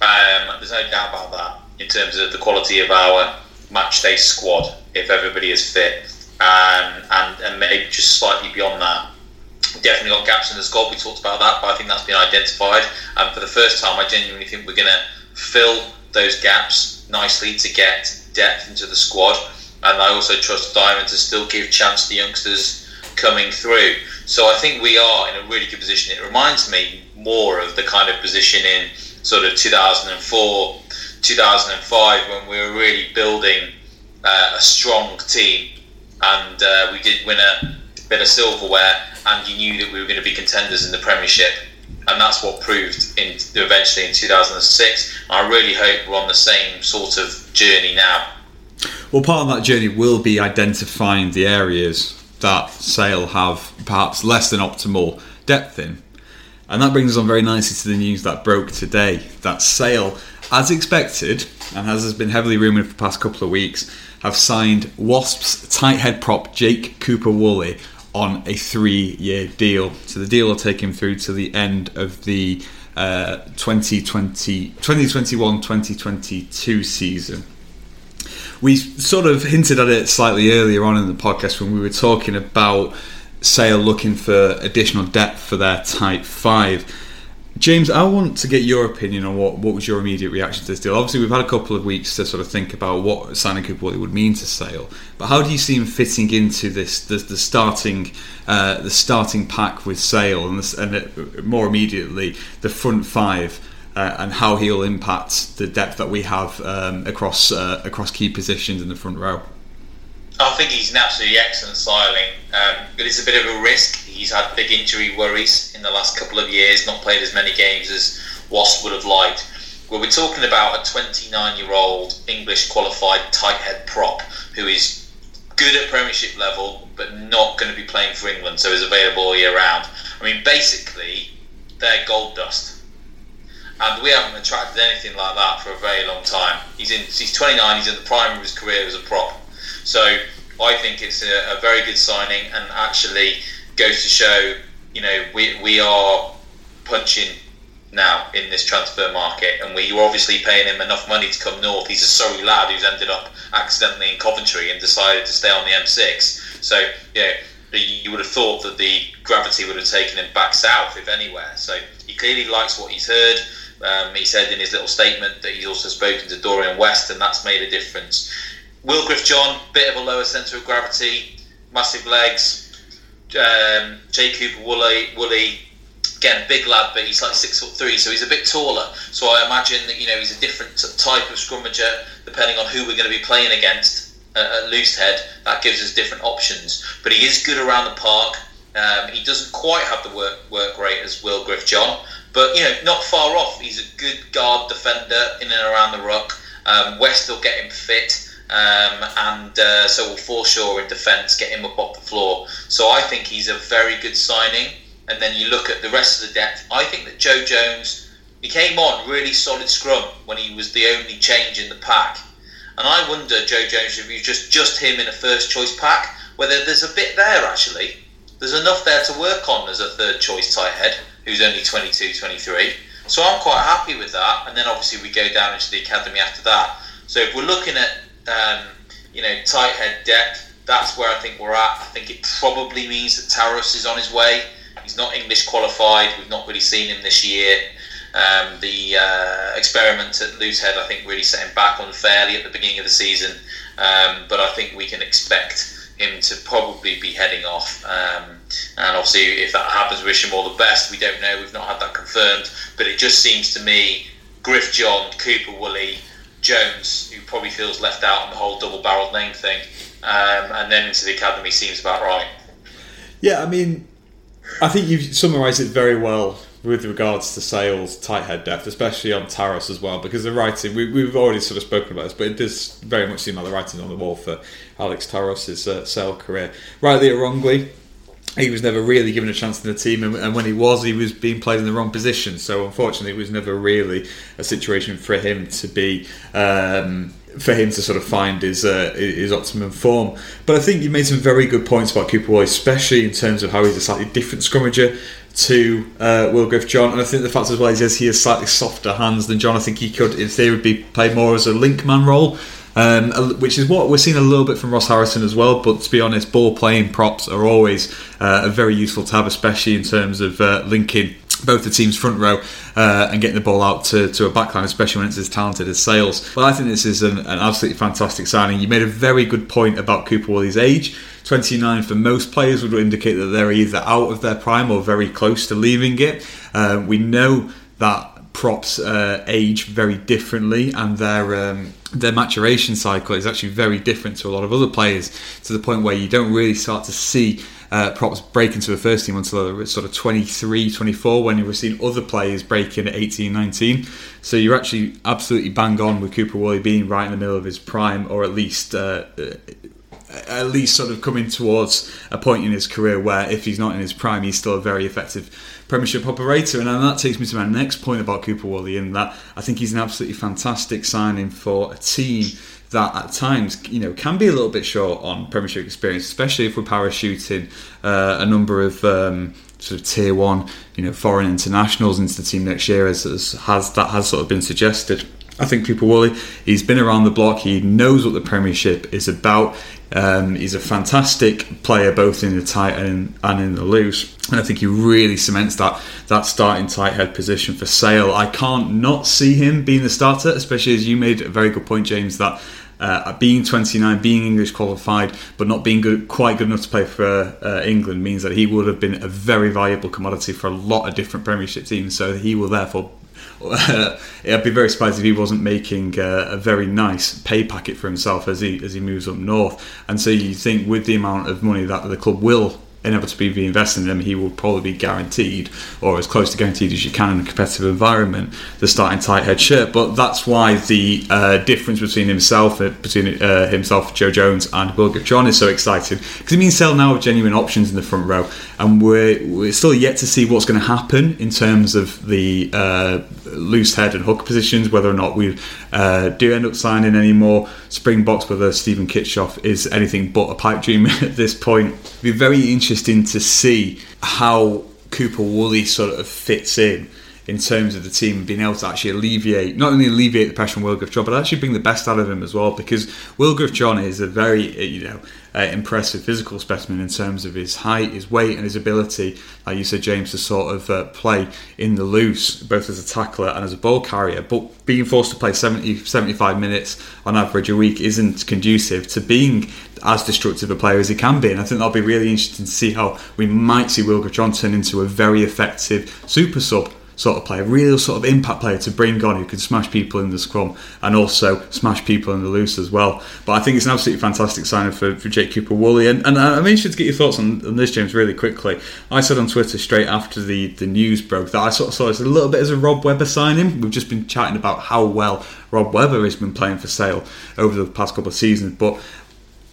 Um, there's no doubt about that in terms of the quality of our match day squad, if everybody is fit. Um, and, and maybe just slightly beyond that. Definitely got gaps in the squad. We talked about that, but I think that's been identified. And for the first time, I genuinely think we're going to fill those gaps nicely to get depth into the squad. And I also trust Diamond to still give chance to the youngsters coming through. So I think we are in a really good position. It reminds me more of the kind of position in sort of 2004, 2005 when we were really building uh, a strong team, and uh, we did win a bit of silverware, and you knew that we were going to be contenders in the Premiership. And that's what proved in, eventually in 2006. I really hope we're on the same sort of journey now. Well, part of that journey will be identifying the areas that Sale have perhaps less than optimal depth in. And that brings us on very nicely to the news that broke today that Sale, as expected, and as has been heavily rumoured for the past couple of weeks, have signed Wasps tight head prop Jake Cooper Woolley on a three year deal. So the deal will take him through to the end of the uh, 2020, 2021 2022 season we sort of hinted at it slightly earlier on in the podcast when we were talking about Sale looking for additional depth for their tight five. James, I want to get your opinion on what, what was your immediate reaction to this deal. Obviously, we've had a couple of weeks to sort of think about what signing Cooper would mean to Sale, but how do you see him fitting into this the, the starting uh, the starting pack with Sale and, this, and it, more immediately the front five uh, and how he'll impact the depth that we have um, across uh, across key positions in the front row. I think he's an absolutely excellent styling, um, but it's a bit of a risk. He's had big injury worries in the last couple of years, not played as many games as Wasp would have liked. Well, we're talking about a 29 year old English qualified tight head prop who is good at Premiership level, but not going to be playing for England, so is available all year round. I mean, basically, they're gold dust and we haven't attracted anything like that for a very long time. He's in, he's 29. He's in the prime of his career as a prop. So I think it's a, a very good signing, and actually goes to show, you know, we we are punching now in this transfer market, and we were obviously paying him enough money to come north. He's a Surrey lad who's ended up accidentally in Coventry and decided to stay on the M6. So yeah, you would have thought that the gravity would have taken him back south, if anywhere. So he clearly likes what he's heard. Um, he said in his little statement that he's also spoken to Dorian West, and that's made a difference. WillGriff John, bit of a lower centre of gravity, massive legs. Um, Jay Cooper Woolley, Woolley, again, big lad, but he's like six foot three, so he's a bit taller. So I imagine that you know he's a different type of scrummager depending on who we're going to be playing against uh, at Loosehead. That gives us different options. But he is good around the park. Um, he doesn't quite have the work work rate as WillGriff John, but you know not far off. He's a good guard defender in and around the ruck. Um, West will get him fit. Um, and uh, so will Forshaw in defence, get him up off the floor. So I think he's a very good signing and then you look at the rest of the depth, I think that Joe Jones he came on really solid scrum when he was the only change in the pack. And I wonder, Joe Jones, if you just just him in a first choice pack, whether there's a bit there actually. There's enough there to work on as a third choice tight head who's only 22, 23. So I'm quite happy with that. And then obviously we go down into the academy after that. So if we're looking at um, you know tight head depth, that's where I think we're at. I think it probably means that Taros is on his way. He's not English qualified. We've not really seen him this year. Um, the uh, experiment at Loosehead, I think, really set him back unfairly at the beginning of the season. Um, but I think we can expect him to probably be heading off. Um, and obviously, if that happens, wish him all the best. We don't know. We've not had that confirmed. But it just seems to me, Griff John, Cooper Woolley, Jones, who probably feels left out on the whole double-barreled name thing, um, and then into the academy seems about right. Yeah, I mean, I think you've summarised it very well with regards to sales tight head depth, especially on Taros as well, because the writing we, have already sort of spoken about this, but it does very much seem like the writing on the wall for Alex Taros's uh, sale career. Rightly or wrongly, he was never really given a chance in the team, and, and, when he was, he was being played in the wrong position. So unfortunately, it was never really a situation for him to be. Um, for him to sort of find his uh, his optimum form. But I think you made some very good points about Cooper especially in terms of how he's a slightly different scrummager to uh, WillGriff John. And I think the fact as well is he has slightly softer hands than John. I think he could, in theory, be played more as a link man role. Um, which is what we're seeing a little bit from Ross Harrison as well. But to be honest, ball playing props are always uh, very useful have, especially in terms of uh, linking both the team's front row uh, and getting the ball out to, to a backline, especially when it's as talented as Sales. Well, I think this is an, an absolutely fantastic signing. You made a very good point about Cooper Woolley's age. 29 for most players would indicate that they're either out of their prime or very close to leaving it. Uh, we know that props uh, age very differently and their um, their maturation cycle is actually very different to a lot of other players to the point where you don't really start to see uh, props break into the first team until they're sort of 23, 24 when were seeing other players break in at 18, 19. So you're actually absolutely bang on with Cooper Woolley being right in the middle of his prime or at least uh, at least sort of coming towards a point in his career where if he's not in his prime he's still a very effective Premiership operator and that takes me to my next point about Cooper Woolley in that I think he's an absolutely fantastic signing for a team that at times you know can be a little bit short on Premiership experience, especially if we're parachuting uh, a number of um, sort of tier one, you know, foreign internationals into the team next year, as, as has that has sort of been suggested. I think Cooper Woolley, he's been around the block. He knows what the Premiership is about. Um, he's a fantastic player both in the tight and, and in the loose. And I think he really cements that that starting tight head position for Sale. I can't not see him being the starter, especially as you made a very good point, James, that uh, being 29, being English qualified, but not being good, quite good enough to play for uh, England means that he would have been a very valuable commodity for a lot of different Premiership teams. So he will therefore. *laughs* I'd be very surprised if he wasn't making uh, a very nice pay packet for himself as he as he moves up north. And so you think with the amount of money that the club will inevitably be investing in him, he will probably be guaranteed, or as close to guaranteed as you can in a competitive environment, the starting tight head shirt. But that's why the uh, difference between himself, uh, between uh, himself, Joe Jones, and Will John is so exciting because it means Sale now have genuine options in the front row, and we're we're still yet to see what's going to happen in terms of the uh, loose head and hook positions, whether or not we uh, do end up signing any more Springboks, whether Steven Kitshoff is anything but a pipe dream *laughs* at this point. It'd be very interesting to see how Cooper Woolley sort of fits in in terms of the team being able to actually alleviate, not only alleviate the pressure on WillGriff John, but actually bring the best out of him as well. Because WillGriff John is a very, uh, you know, uh, impressive physical specimen in terms of his height, his weight, and his ability, like you said, James, to sort of uh, play in the loose, both as a tackler and as a ball carrier. But being forced to play 70, 75 minutes on average a week isn't conducive to being as destructive a player as he can be. And I think that'll be really interesting to see how we might see WillGriff John turn into a very effective super sub sort of player, real sort of impact player to bring on who can smash people in the scrum and also smash people in the loose as well. But I think it's an absolutely fantastic signing for, for Jake Cooper Woolley. And, and I'm interested to get your thoughts on, on, this, James, really quickly. I said on Twitter straight after the, the news broke that I sort of saw this a little bit as a Rob Webber signing. We've just been chatting about how well Rob Webber has been playing for Sale over the past couple of seasons. But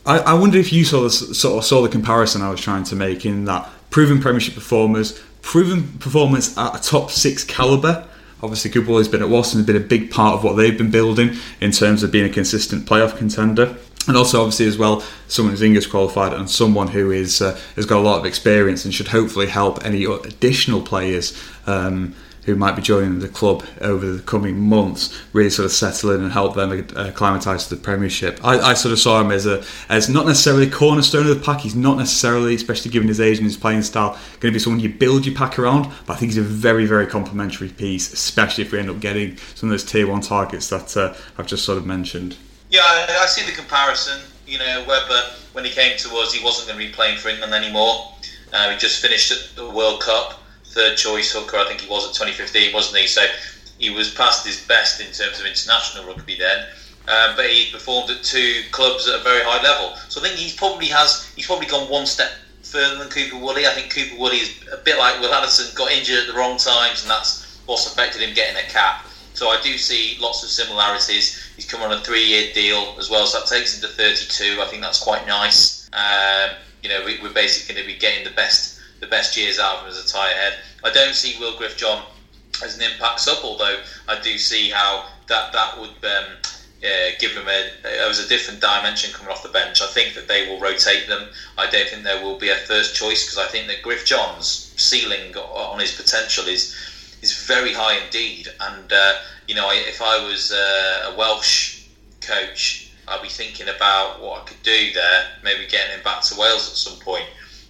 I, I wonder if you saw the, sort of saw the comparison I was trying to make in that proven Premiership performers proven performance at a top six calibre. Obviously, Cooper has been at Waston, has been a big part of what they've been building in terms of being a consistent playoff contender. And also, obviously, as well, someone who's English qualified and someone who is uh, has got a lot of experience and should hopefully help any additional players um, who might be joining the club over the coming months really sort of settle in and help them uh, acclimatise to the Premiership. I, I, sort of saw him as a as not necessarily cornerstone of the pack. He's not necessarily, especially given his age and his playing style, going to be someone you build your pack around. But I think he's a very very complementary piece, especially if we end up getting some of those tier one targets that uh, I've just sort of mentioned. Yeah, I, see the comparison. You know, Webber when he came to us, he wasn't going to be playing for England anymore. Uh, he just finished the World Cup third choice hooker, I think he was at 2015, wasn't he? So he was past his best in terms of international rugby then. Um, but he performed at two clubs at a very high level. So I think he's probably has he's probably gone one step further than Cooper Woolley. I think Cooper Woolley is a bit like Will Addison, got injured at the wrong times, and that's what's affected him getting a cap. So I do see lots of similarities. He's come on a three-year deal as well, so that takes him to 32. I think that's quite nice. Um, you know, we, are basically going to be getting the best the best years out of him as a tight head. I don't see WillGriff John as an impact sub, although I do see how that that would um, uh, give him a, a, a different dimension coming off the bench. I think that they will rotate them. I don't think there will be a first choice because I think that Griff John's ceiling on his potential is is very high indeed. And uh, you know, if I was uh, a Welsh coach, I'd be thinking about what I could do there. Maybe getting him back to Wales at some point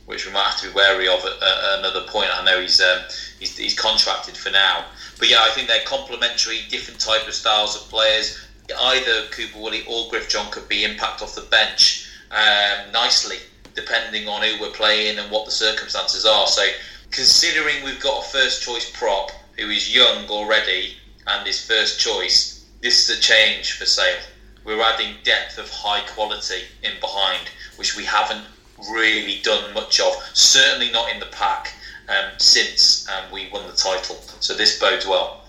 which we might have to be wary of at, at another point. I know he's, um, he's, he's contracted for now, but yeah, I think they're complementary, different type of styles of players. Either Cooper Woolley or Griff John could be impact off the bench um, nicely, depending on who we're playing and what the circumstances are. So, considering we've got a first choice prop who is young already and his first choice, this is a change for Sale. We're adding depth of high quality in behind, which we haven't really done much of. Certainly not in the pack um, since um, we won the title. So this bodes well.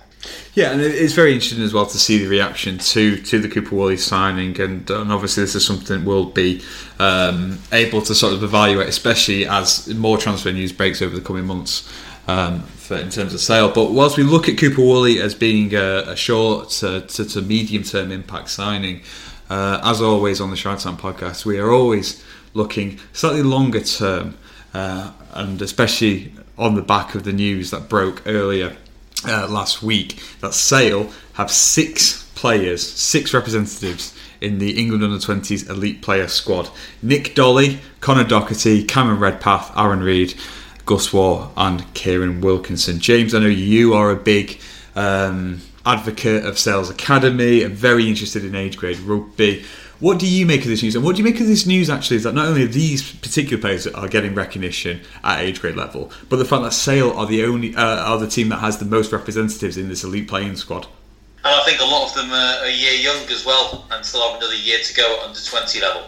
Yeah, and it's very interesting as well to see the reaction to to the Cooper Woolley signing, and, and obviously this is something we'll be um, able to sort of evaluate, especially as more transfer news breaks over the coming months. Um, for, in terms of sale, but whilst we look at Cooper Woolley as being a, a short to, to, to medium term impact signing, uh, as always on the Shard Time podcast, we are always looking slightly longer term, uh, and especially on the back of the news that broke earlier uh, last week that Sale have six players, six representatives in the England under 20s elite player squad. Nick Dolly, Conor Docherty, Cameron Redpath, Aaron Reed, Gus Warr, and Kieran Wilkinson. James, I know you are a big um, advocate of Sales Academy and very interested in age grade rugby. What do you make of this news? And what do you make of this news actually is that not only these particular players are getting recognition at age grade level, but the fact that Sale are the only uh, are the team that has the most representatives in this elite playing squad. And I think a lot of them are a year young as well and still have another year to go at under 20 level.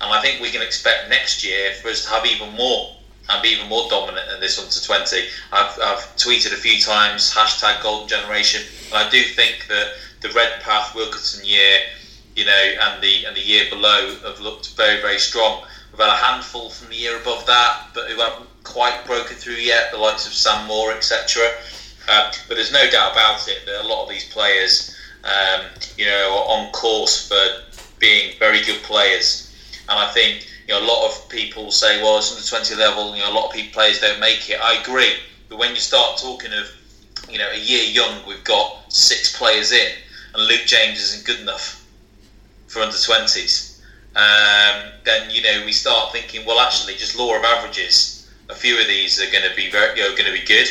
And I think we can expect next year for us to have even more and be even more dominant than this under 20. I've, I've tweeted a few times hashtag Golden Generation, and I do think that the Redpath Wilkinson year, you know, and the and the year below have looked very very strong. We've had a handful from the year above that, but who haven't quite broken through yet, the likes of Sam Moore, etc. Uh, but there's no doubt about it that a lot of these players, um, you know, are on course for being very good players. And I think you know a lot of people say, well, it's the 20 level. You know, a lot of people players don't make it. I agree, but when you start talking of you know a year young, we've got six players in, and Luke James isn't good enough for under 20s. Um, then you know we start thinking, well, actually, just law of averages. A few of these are going to be very, you know, going to be good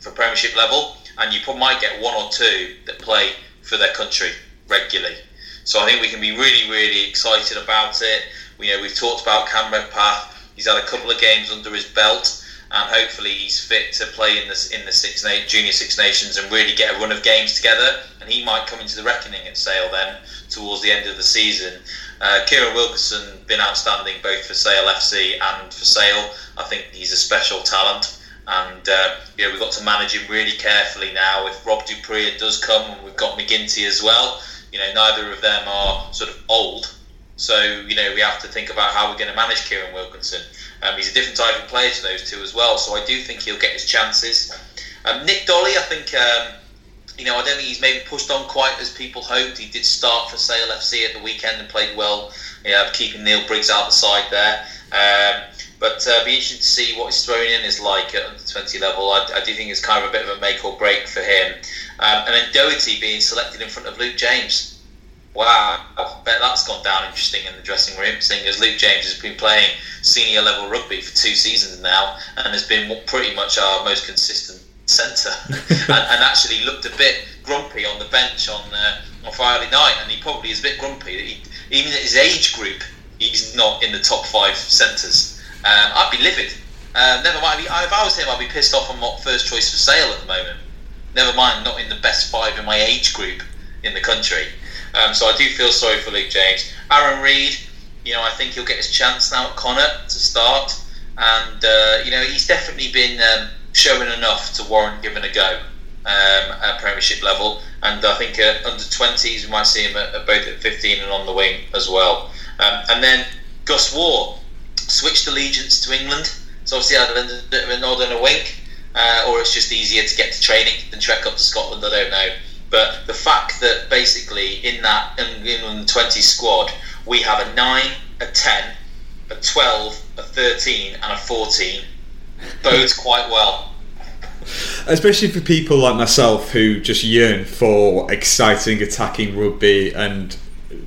for Premiership level, and you might get one or two that play for their country regularly. So I think we can be really, really excited about it. We you know we've talked about Cam Redpath. He's had a couple of games under his belt, and hopefully he's fit to play in the in the six na- junior Six Nations and really get a run of games together. And he might come into the reckoning at Sale then towards the end of the season. Uh, Kieran Wilkinson been outstanding both for Sale FC and for Sale. I think he's a special talent and uh, you know we've got to manage him really carefully now. If Rob du Preez does come, and we've got MacGinty as well, you know neither of them are sort of old, so you know we have to think about how we're going to manage Kieran Wilkinson. Um, he's a different type of player to those two as well, so I do think he'll get his chances. Um, Nick Dolly, I think. Um, you know, I don't think he's maybe pushed on quite as people hoped. He did start for Sale FC at the weekend and played well, you know, keeping Neil Briggs out the side there. Um, but uh, be interesting to see what his thrown in is like at under 20 level. I, I, do think it's kind of a bit of a make or break for him. Um, and then Doherty being selected in front of Luke James. Wow, I bet that's gone down interesting in the dressing room, seeing as Luke James has been playing senior level rugby for two seasons now and has been pretty much our most consistent centre *laughs* and, and, actually looked a bit grumpy on the bench on uh, on Friday night. And he probably is a bit grumpy he, even at his age group, he's not in the top five centres. Um, I'd be livid. Uh, never mind. If I was him, I'd be pissed off. I'm not first choice for sale at the moment. Never mind, not in the best five in my age group in the country. Um, so I do feel sorry for Luke James. Aaron Reed, you know, I think he'll get his chance now at Connacht to start, and uh, you know, he's definitely been um, showing enough to warrant giving a go um, at Premiership level. And I think uh, under 20s, we might see him at, at both at 15 and on the wing as well. Um, and then Gus Warr, switched allegiance to England. So obviously either a bit of a nod and a wink, uh, or it's just easier to get to training than trek up to Scotland. I don't know. But the fact that basically in that England 20 squad we have a 9, a 10, a 12, a 13, and a 14 bodes quite well. Especially for people like myself who just yearn for exciting attacking rugby and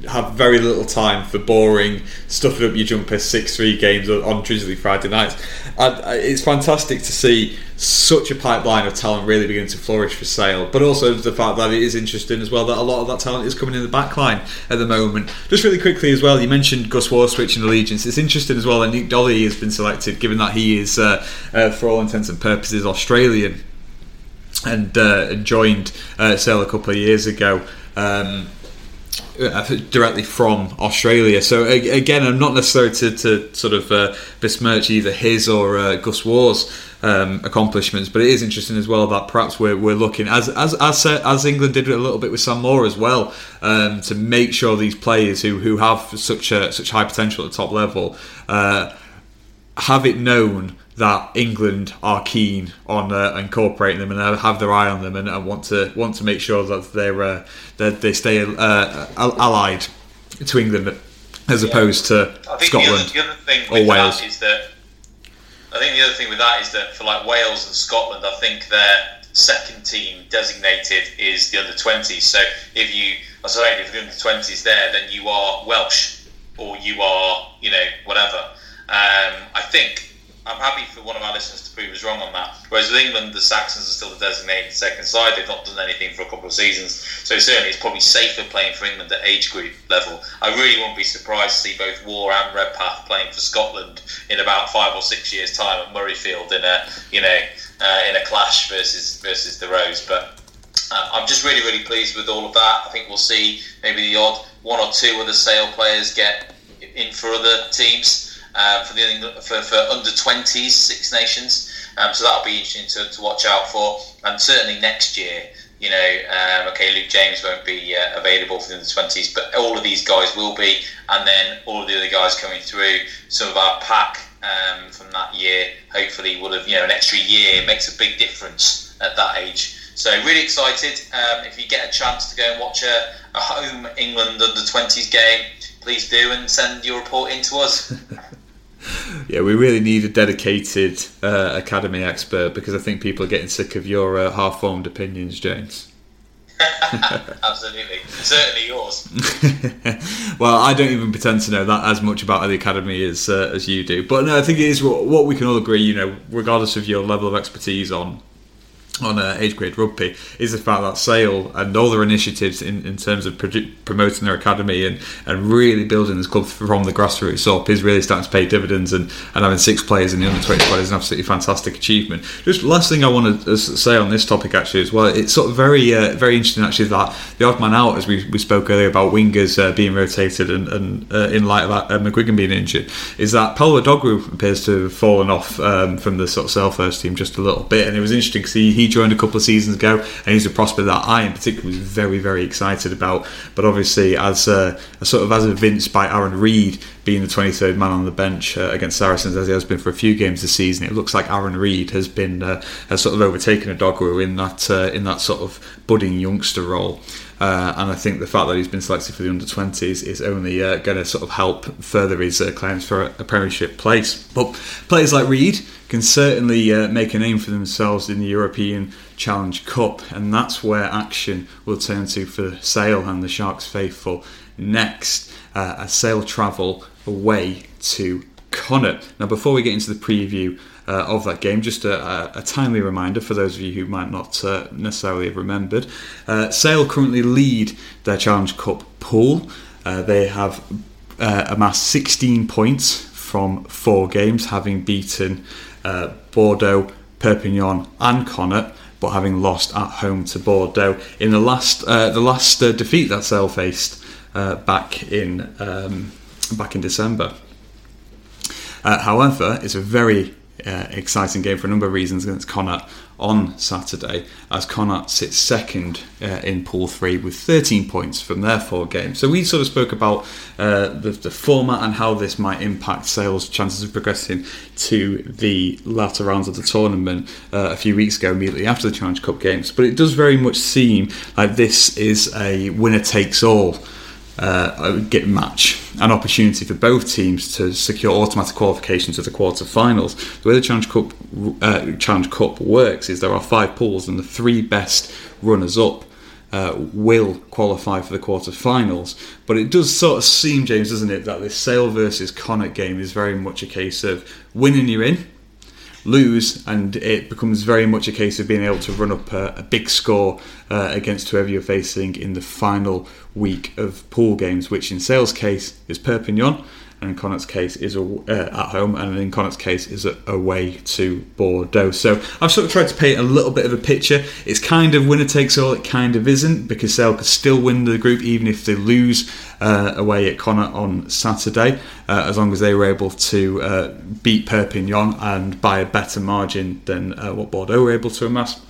have very little time for boring, stuffing up your jumper six three games on drizzly Friday nights. It's fantastic to see such a pipeline of talent really beginning to flourish for sale, but also the fact that it is interesting as well that a lot of that talent is coming in the back line at the moment. Just really quickly as well, you mentioned Gus Warr switching allegiance. It's interesting as well that Nick Dolly has been selected, given that he is, uh, uh, for all intents and purposes, Australian and, uh, joined uh, Sale a couple of years ago. Um, directly from Australia. So again, I'm not necessarily to, to sort of uh, besmirch either his or uh, Gus Warr's um, accomplishments, but it is interesting as well that perhaps we're, we're looking as as as, as England did a little bit with Sam Moore as well um, to make sure these players who who have such a, such high potential at the top level uh, have it known that England are keen on uh, incorporating them and have their eye on them and, and want to want to make sure that they're uh, that they stay uh, allied to England as yeah. opposed to Scotland the other, the other thing or Wales. is that I think the other thing with that is that for like Wales and Scotland, I think their second team designated is the under 20s. So if you are sorry, if the under 20s there, then you are Welsh or you are you know whatever. Um, I think I'm happy for one of our listeners to prove us wrong on that. Whereas with England, the Saxons are still the designated second side. They've not done anything for a couple of seasons. So certainly it's probably safer playing for England at age group level. I really won't be surprised to see both Warr and Redpath playing for Scotland in about five or six years' time at Murrayfield in a you know uh, in a clash versus versus the Rose. But uh, I'm just really really pleased with all of that. I think we'll see maybe the odd one or two of the Sale players get in for other teams. Um, for the for, for under 20s Six Nations. Um, so that'll be interesting to, to watch out for. And certainly next year, you know, um, okay, Luke James won't be uh, available for the under 20s, but all of these guys will be. And then all of the other guys coming through, some of our pack um, from that year, hopefully will have, you know, an extra year makes a big difference at that age. So really excited. Um, if you get a chance to go and watch a, a home England under 20s game, please do and send your report in to us. *laughs* yeah, we really need a dedicated uh, academy expert because I think people are getting sick of your uh, half-formed opinions, James. *laughs* Absolutely, certainly yours. *laughs* well, I don't even pretend to know that as much about the academy as uh, as you do, but no, I think it is what, what we can all agree. You know, regardless of your level of expertise on on uh, age grade rugby is the fact that Sale and all their initiatives in, in terms of pro- promoting their academy and, and really building this club from the grassroots up is really starting to pay dividends and, and having six players in the under 20 squad is an absolutely fantastic achievement. Just last thing I want to say on this topic actually as well, it's sort of very uh, very interesting actually that the odd man out as we, we spoke earlier about wingers uh, being rotated and, and uh, in light of uh, McGuigan being injured is that Paul Odogwu appears to have fallen off um, from the sort of Sale first team just a little bit and it was interesting to see he he joined a couple of seasons ago, and he's a prospect that I, in particular, was very, very excited about. But obviously, as a, a sort of as evinced by Aaron Reed being the 23rd man on the bench uh, against Saracens, as he has been for a few games this season, it looks like Aaron Reed has been uh, has sort of overtaken a Odogwu in that uh, in that sort of budding youngster role. Uh, and I think the fact that he's been selected for the under 20s is only uh, going to sort of help further his uh, claims for a, Premiership place. But players like Reed can certainly uh, make a name for themselves in the European Challenge Cup, and that's where action will turn to for Sale and the Sharks faithful next. Uh, a Sale travel away to Connacht. Now, before we get into the preview uh, of that game. Just a, a, timely reminder for those of you who might not uh, necessarily have remembered. Uh, Sale currently lead their Challenge Cup pool. Uh, they have uh, amassed 16 points from four games, having beaten uh, Bordeaux, Perpignan, and Connacht. But having lost at home to Bordeaux in the last the last defeat that Sale faced back in um, back in December. Uh, however, it's a very uh, exciting game for a number of reasons against Connacht on Saturday, as Connacht sits second uh, in Pool 3 with 13 points from their four games. So we sort of spoke about uh, the, the, format and how this might impact Sale's chances of progressing to the latter rounds of the tournament uh, a few weeks ago, immediately after the Challenge Cup games. But it does very much seem like this is a winner takes all uh, get match, an opportunity for both teams to secure automatic qualification to the quarter-finals. The way the Challenge Cup uh, Challenge Cup works is there are five pools, and the three best runners-up uh, will qualify for the quarter-finals. But it does sort of seem, James, doesn't it, that this Sale versus Connacht game is very much a case of winning you're in, lose, and it becomes very much a case of being able to run up a, a big score uh, against whoever you're facing in the final week of pool games, which in Sale's case is Perpignan in Connacht's case is a, uh, at home, and in Connacht's case is a, away to Bordeaux. So I've sort of tried to paint a little bit of a picture. It's kind of winner takes all, it kind of isn't, because Sale could still win the group even if they lose uh, away at Connacht on Saturday, uh, as long as they were able to uh, beat Perpignan and by a better margin than uh, what Bordeaux were able to amass.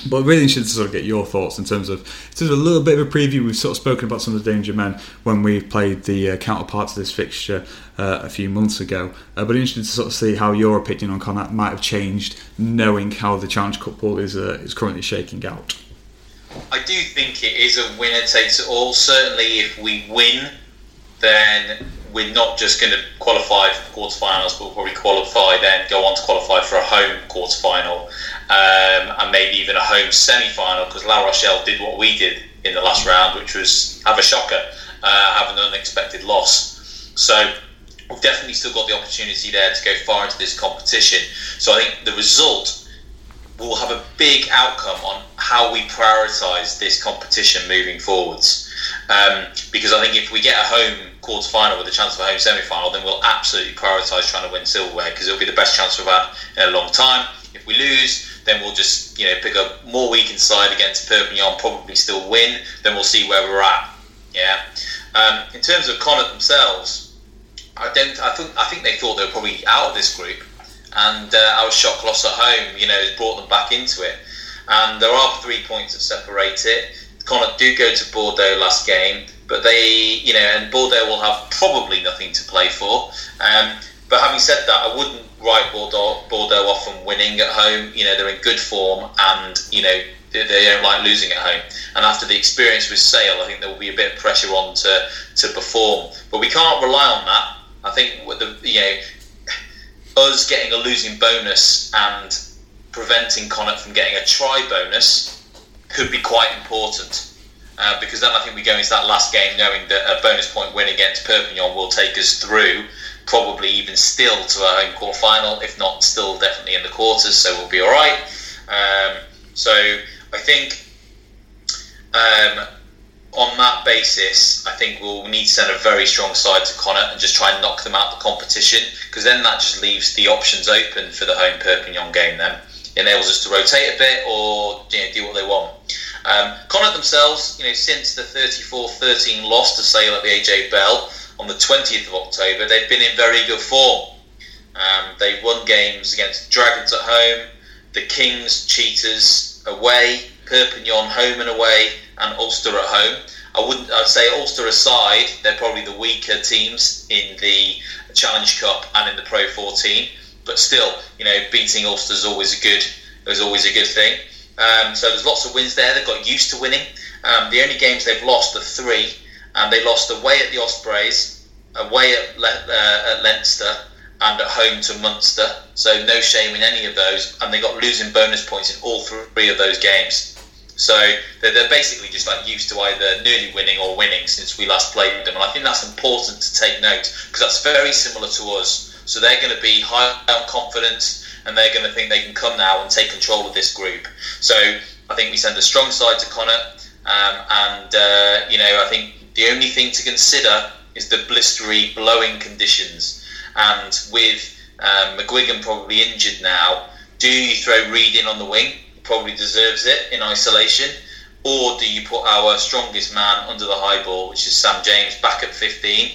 But really interested to sort of get your thoughts in terms of this is a little bit of a preview. We've sort of spoken about some of the danger men when we played the uh, counterparts of this fixture uh, a few months ago. Uh, but interested to sort of see how your opinion on Connacht might have changed, knowing how the Challenge Cup pool is uh, is currently shaking out. I do think it is a winner takes all. Certainly, if we win, then we're not just going to qualify for the quarterfinals, but we'll probably qualify then go on to qualify for a home quarterfinal um, and maybe even a home semi-final because La Rochelle did what we did in the last round, which was have a shocker, uh, have an unexpected loss. So we've definitely still got the opportunity there to go far into this competition. So I think the result will have a big outcome on how we prioritise this competition moving forwards. Um, because I think if we get a home quarter final with a chance of a home semi final, then we'll absolutely prioritise trying to win silverware because it'll be the best chance we've had in a long time. If we lose, then we'll just you know pick a more weakened side against Perpignan, probably still win. Then we'll see where we're at. Yeah. Um, in terms of Connacht themselves, I don't. I think I think they thought they were probably out of this group, and uh, our shock loss at home, you know, has brought them back into it. And there are three points that separate it. Connacht do go to Bordeaux last game, but they, you know, and Bordeaux will have probably nothing to play for. Um, but having said that, I wouldn't write Bordeaux, Bordeaux off from winning at home. You know, they're in good form, and you know they, they don't like losing at home. And after the experience with Sale, I think there will be a bit of pressure on to to perform. But we can't rely on that. I think with the you know us getting a losing bonus and preventing Connacht from getting a try bonus could be quite important. Uh, because then I think we go into that last game knowing that a bonus point win against Perpignan will take us through, probably even still to a home quarter final, if not still definitely in the quarters, so we'll be all right. Um, so I think um, on that basis, I think we'll need to send a very strong side to Connacht and just try and knock them out of the competition because then that just leaves the options open for the home Perpignan game. Then enables us to rotate a bit or you know, do what they want. Um, Connacht themselves, you know, since the 34-13 loss to Sale at the AJ Bell on the 20th of October, they've been in very good form. Um, they've won games against Dragons at home, the Kings, Cheetahs away, Perpignan home and away, and Ulster at home. I wouldn't. I'd say Ulster aside, they're probably the weaker teams in the Challenge Cup and in the Pro 14. But still, you know, beating Ulster is always a good is always a good thing. Um, so there's lots of wins there. They've got used to winning. Um, the only games they've lost are three, and they lost away at the Ospreys, away at, Le- uh, at Leinster, and at home to Munster. So no shame in any of those, and they got losing bonus points in all three of those games. So they're, they're basically just like used to either nearly winning or winning since we last played them, and I think that's important to take note because that's very similar to us. So they're going to be high on confidence, and they're going to think they can come now and take control of this group. So I think we send a strong side to Connacht, um, and uh, you know I think the only thing to consider is the blistery, blowing conditions, and with um, McGuigan probably injured now, do you throw Reed in on the wing? He probably deserves it in isolation? Or do you put our strongest man under the high ball, which is Sam James, back at 15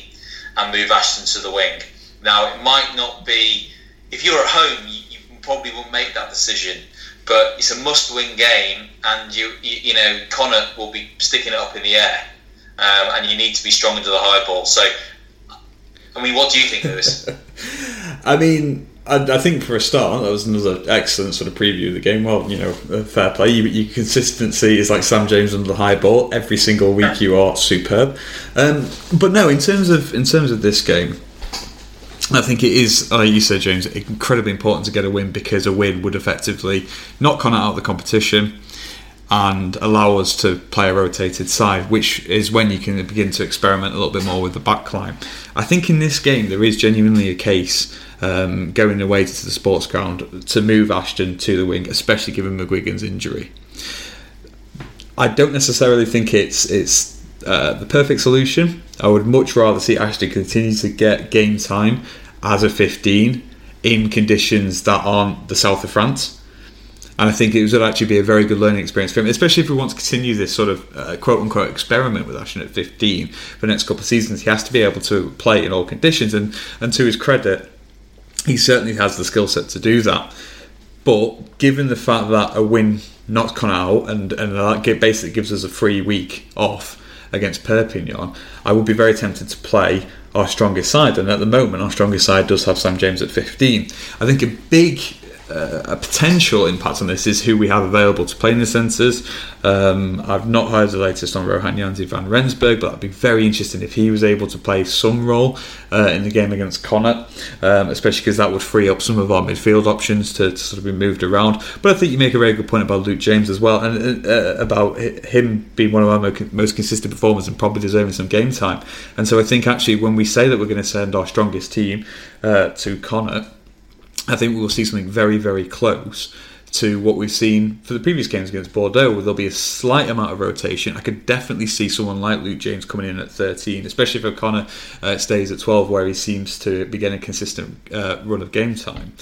and move Ashton to the wing? Now, it might not be, if you're at home, probably won't make that decision, but it's a must win game, and you, you, you know, Connacht will be sticking it up in the air, um, and you need to be strong into the high ball. So, I mean, what do you think, Lewis? *laughs* I mean, I, I, think for a start, that was another excellent sort of preview of the game. Well, you know, fair play. You, your consistency is like Sam James under the high ball. Every single week, you are superb. Um, but no, in terms of in terms of this game, I think it is, like you said, James, incredibly important to get a win because a win would effectively knock Connacht out of the competition and allow us to play a rotated side, which is when you can begin to experiment a little bit more with the backline. I think in this game there is genuinely a case um, going away to the sports ground to move Ashton to the wing, especially given McGuigan's injury. I don't necessarily think it's it's uh, the perfect solution. I would much rather see Ashton continue to get game time as a 15 in conditions that aren't the south of France. And I think it would actually be a very good learning experience for him, especially if we want to continue this sort of uh, quote unquote experiment with Ashton at 15 for the next couple of seasons. He has to be able to play in all conditions. And, and to his credit, he certainly has the skill set to do that. But given the fact that a win knocks Connacht out and, and that basically gives us a free week off against Perpignan, I would be very tempted to play our strongest side. And at the moment, our strongest side does have Sam James at 15. I think a big uh, a potential impact on this is who we have available to play in the centres. Um, I've not heard the latest on Rohan Janse van Rensburg, but I'd be very interested if he was able to play some role uh, in the game against Connacht, um, especially because that would free up some of our midfield options to, to, sort of be moved around. But I think you make a very good point about Luke James as well, and uh, about him being one of our most consistent performers and probably deserving some game time. And so I think actually when we say that we're going to send our strongest team uh, to Connacht, I think we will see something very, very close to what we've seen for the previous games against Bordeaux, where there'll be a slight amount of rotation. I could definitely see someone like Luke James coming in at 13, especially if O'Connor uh, stays at 12, where he seems to be getting a consistent uh, run of game time.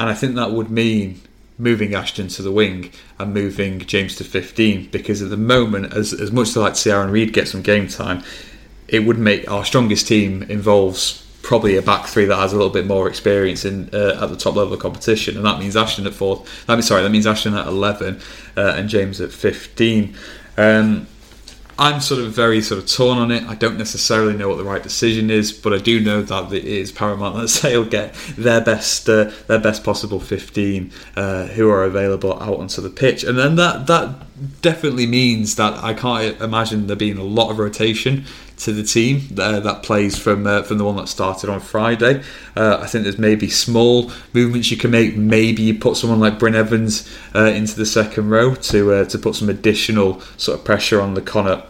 And I think that would mean moving Ashton to the wing and moving James to 15, because at the moment, as, as much as I like to see Aaron Reed get some game time, it would make our strongest team involves probably a back three that has a little bit more experience in uh, at the top level of competition, and that means Ashton at fourth. That means sorry, that means Ashton at eleven uh, and James at fifteen. Um, I'm sort of very sort of torn on it. I don't necessarily know what the right decision is, but I do know that it is paramount that *laughs* Sale get their best uh, their best possible 15 uh, who are available out onto the pitch, and then that that definitely means that I can't imagine there being a lot of rotation to the team uh, that plays from uh, from the one that started on Friday. Uh, I think there's maybe small movements you can make. Maybe you put someone like Bryn Evans uh, into the second row to uh, to put some additional sort of pressure on the Connacht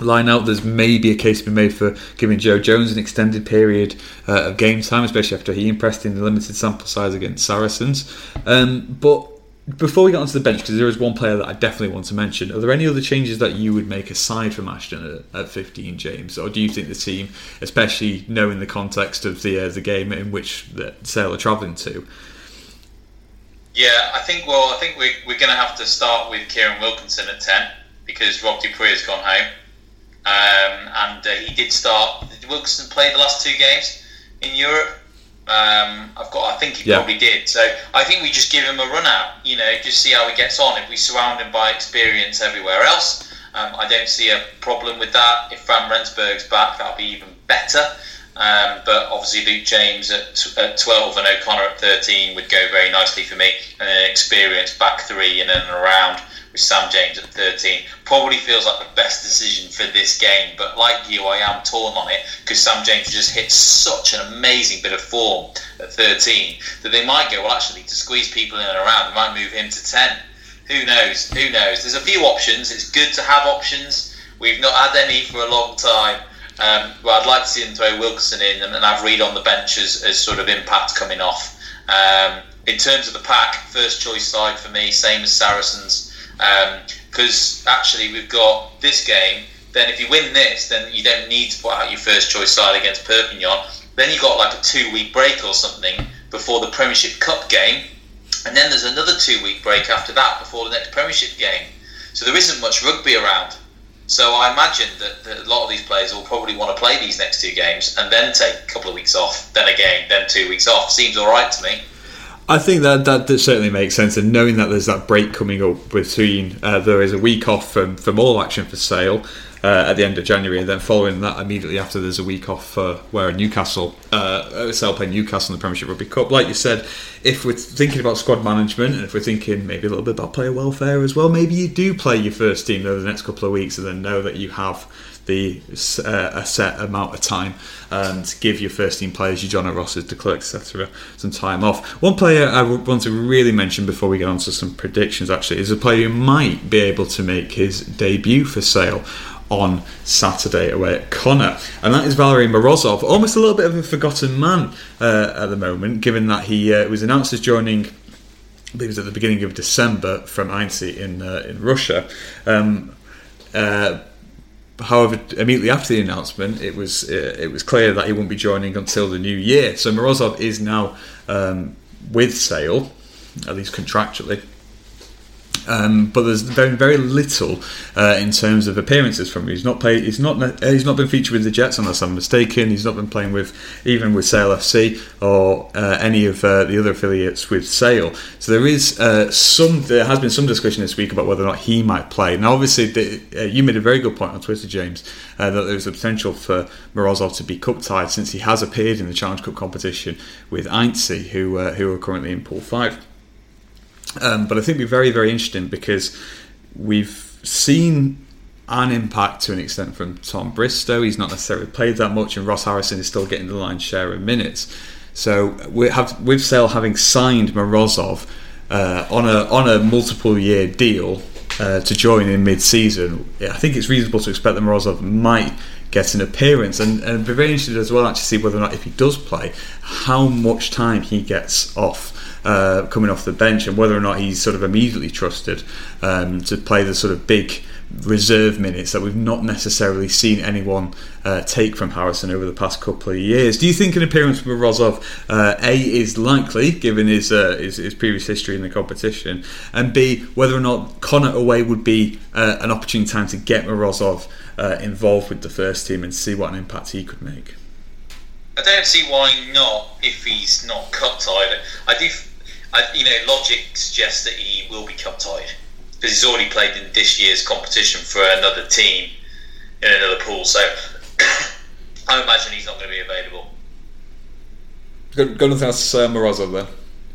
line out. There's maybe a case to be made for giving Joe Jones an extended period uh, of game time, especially after he impressed in the limited sample size against Saracens. Um, but before we get onto the bench, because there is one player that I definitely want to mention, are there any other changes that you would make aside from Ashton at, at 15, James? Or do you think the team, especially knowing the context of the uh, the game in which the Sale are travelling to? Yeah, I think. Well, I think we're, we're going to have to start with Kieran Wilkinson at 10 because Rob du Preez has gone home, um, and uh, he did start. Wilkinson played the last two games in Europe? Um, I've got. I think he yeah. probably did. So I think we just give him a run out. You know, just see how he gets on. If we surround him by experience everywhere else, um, I don't see a problem with that. If Van Rensburg's back, that'll be even better. Um, but obviously, Luke James at, at 12 and O'Connor at 13 would go very nicely for me. And an experienced back three in and around with Sam James at 13. Probably feels like the best decision for this game, but like you, I am torn on it because Sam James just hit such an amazing bit of form at 13 that they might go, well, actually, to squeeze people in and around, they might move him to 10. Who knows? Who knows? There's a few options. It's good to have options. We've not had any for a long time. Um, but I'd like to see them throw Wilkinson in and, and have Reed on the bench as, as sort of impact coming off. Um, in terms of the pack, first choice side for me, same as Saracens because um, actually we've got this game. Then if you win this, then you don't need to put out your first choice side against Perpignan. Then you've got like a two week break or something before the Premiership Cup game, and then there's another two week break after that before the next Premiership game. So there isn't much rugby around. So I imagine that, that, a lot of these players will probably want to play these next two games and then take a couple of weeks off, then again, then two weeks off. Seems all right to me. I think that, that, that certainly makes sense, and knowing that there's that break coming up between uh, there is a week off from, from all action for sale uh, at the end of January, and then following that immediately after there's a week off for where Newcastle uh, Sale play Newcastle in the Premiership Rugby Cup. Like you said, if we're thinking about squad management and if we're thinking maybe a little bit about player welfare as well, maybe you do play your first team over the next couple of weeks, and then know that you have the uh, a set amount of time and give your first team players, your Jono Rosses, de Klerks, etc., some time off. One player I want to really mention before we get on to some predictions actually is a player who might be able to make his debut for sale on Saturday away at Connacht. and that is Valery Morozov, almost a little bit of a forgotten man uh, at the moment, given that he uh, was announced as joining. I believe it was at the beginning of December from Enisei in uh, in Russia. Um, uh, However, immediately after the announcement, it was uh, it was clear that he won't be joining until the new year. So Morozov is now um, with Sale, at least contractually, um, but there's been very little uh, in terms of appearances from him. He's not played. He's not. Uh, he's not been featured with the Jets, unless I'm mistaken. He's not been playing with even with Sale FC or uh, any of uh, the other affiliates with Sale. So there is uh, some. There has been some discussion this week about whether or not he might play. Now, obviously, the, uh, you made a very good point on Twitter, James, that there's a potential for Morozov to be cup tied since he has appeared in the Challenge Cup competition with Enisei, who who are currently in Pool Five. Um, but I think it'd be very, very interesting because we've seen an impact to an extent from Tom Bristow. He's not necessarily played that much, and Ross Harrison is still getting the lion's share of minutes. So we have with Sale having signed Morozov uh, on a on a multiple year deal uh, to join in mid season. I think it's reasonable to expect that Morozov might get an appearance, and, and be very interested as well to see whether or not if he does play, how much time he gets off uh, coming off the bench and whether or not he's sort of immediately trusted um, to play the sort of big reserve minutes that we've not necessarily seen anyone uh, take from Harrison over the past couple of years. Do you think an appearance from Rozov uh, A is likely given his, uh, his, his previous history in the competition, and B whether or not Connacht away would be uh, an opportune time to get Morozov uh, involved with the first team and see what an impact he could make? I don't see why not if he's not cup tied. I do, I, you know, logic suggests that he will be cup tied because he's already played in this year's competition for another team in another pool. So *coughs* I imagine he's not going to be available. Got, got nothing uh, else to say on Morozov then?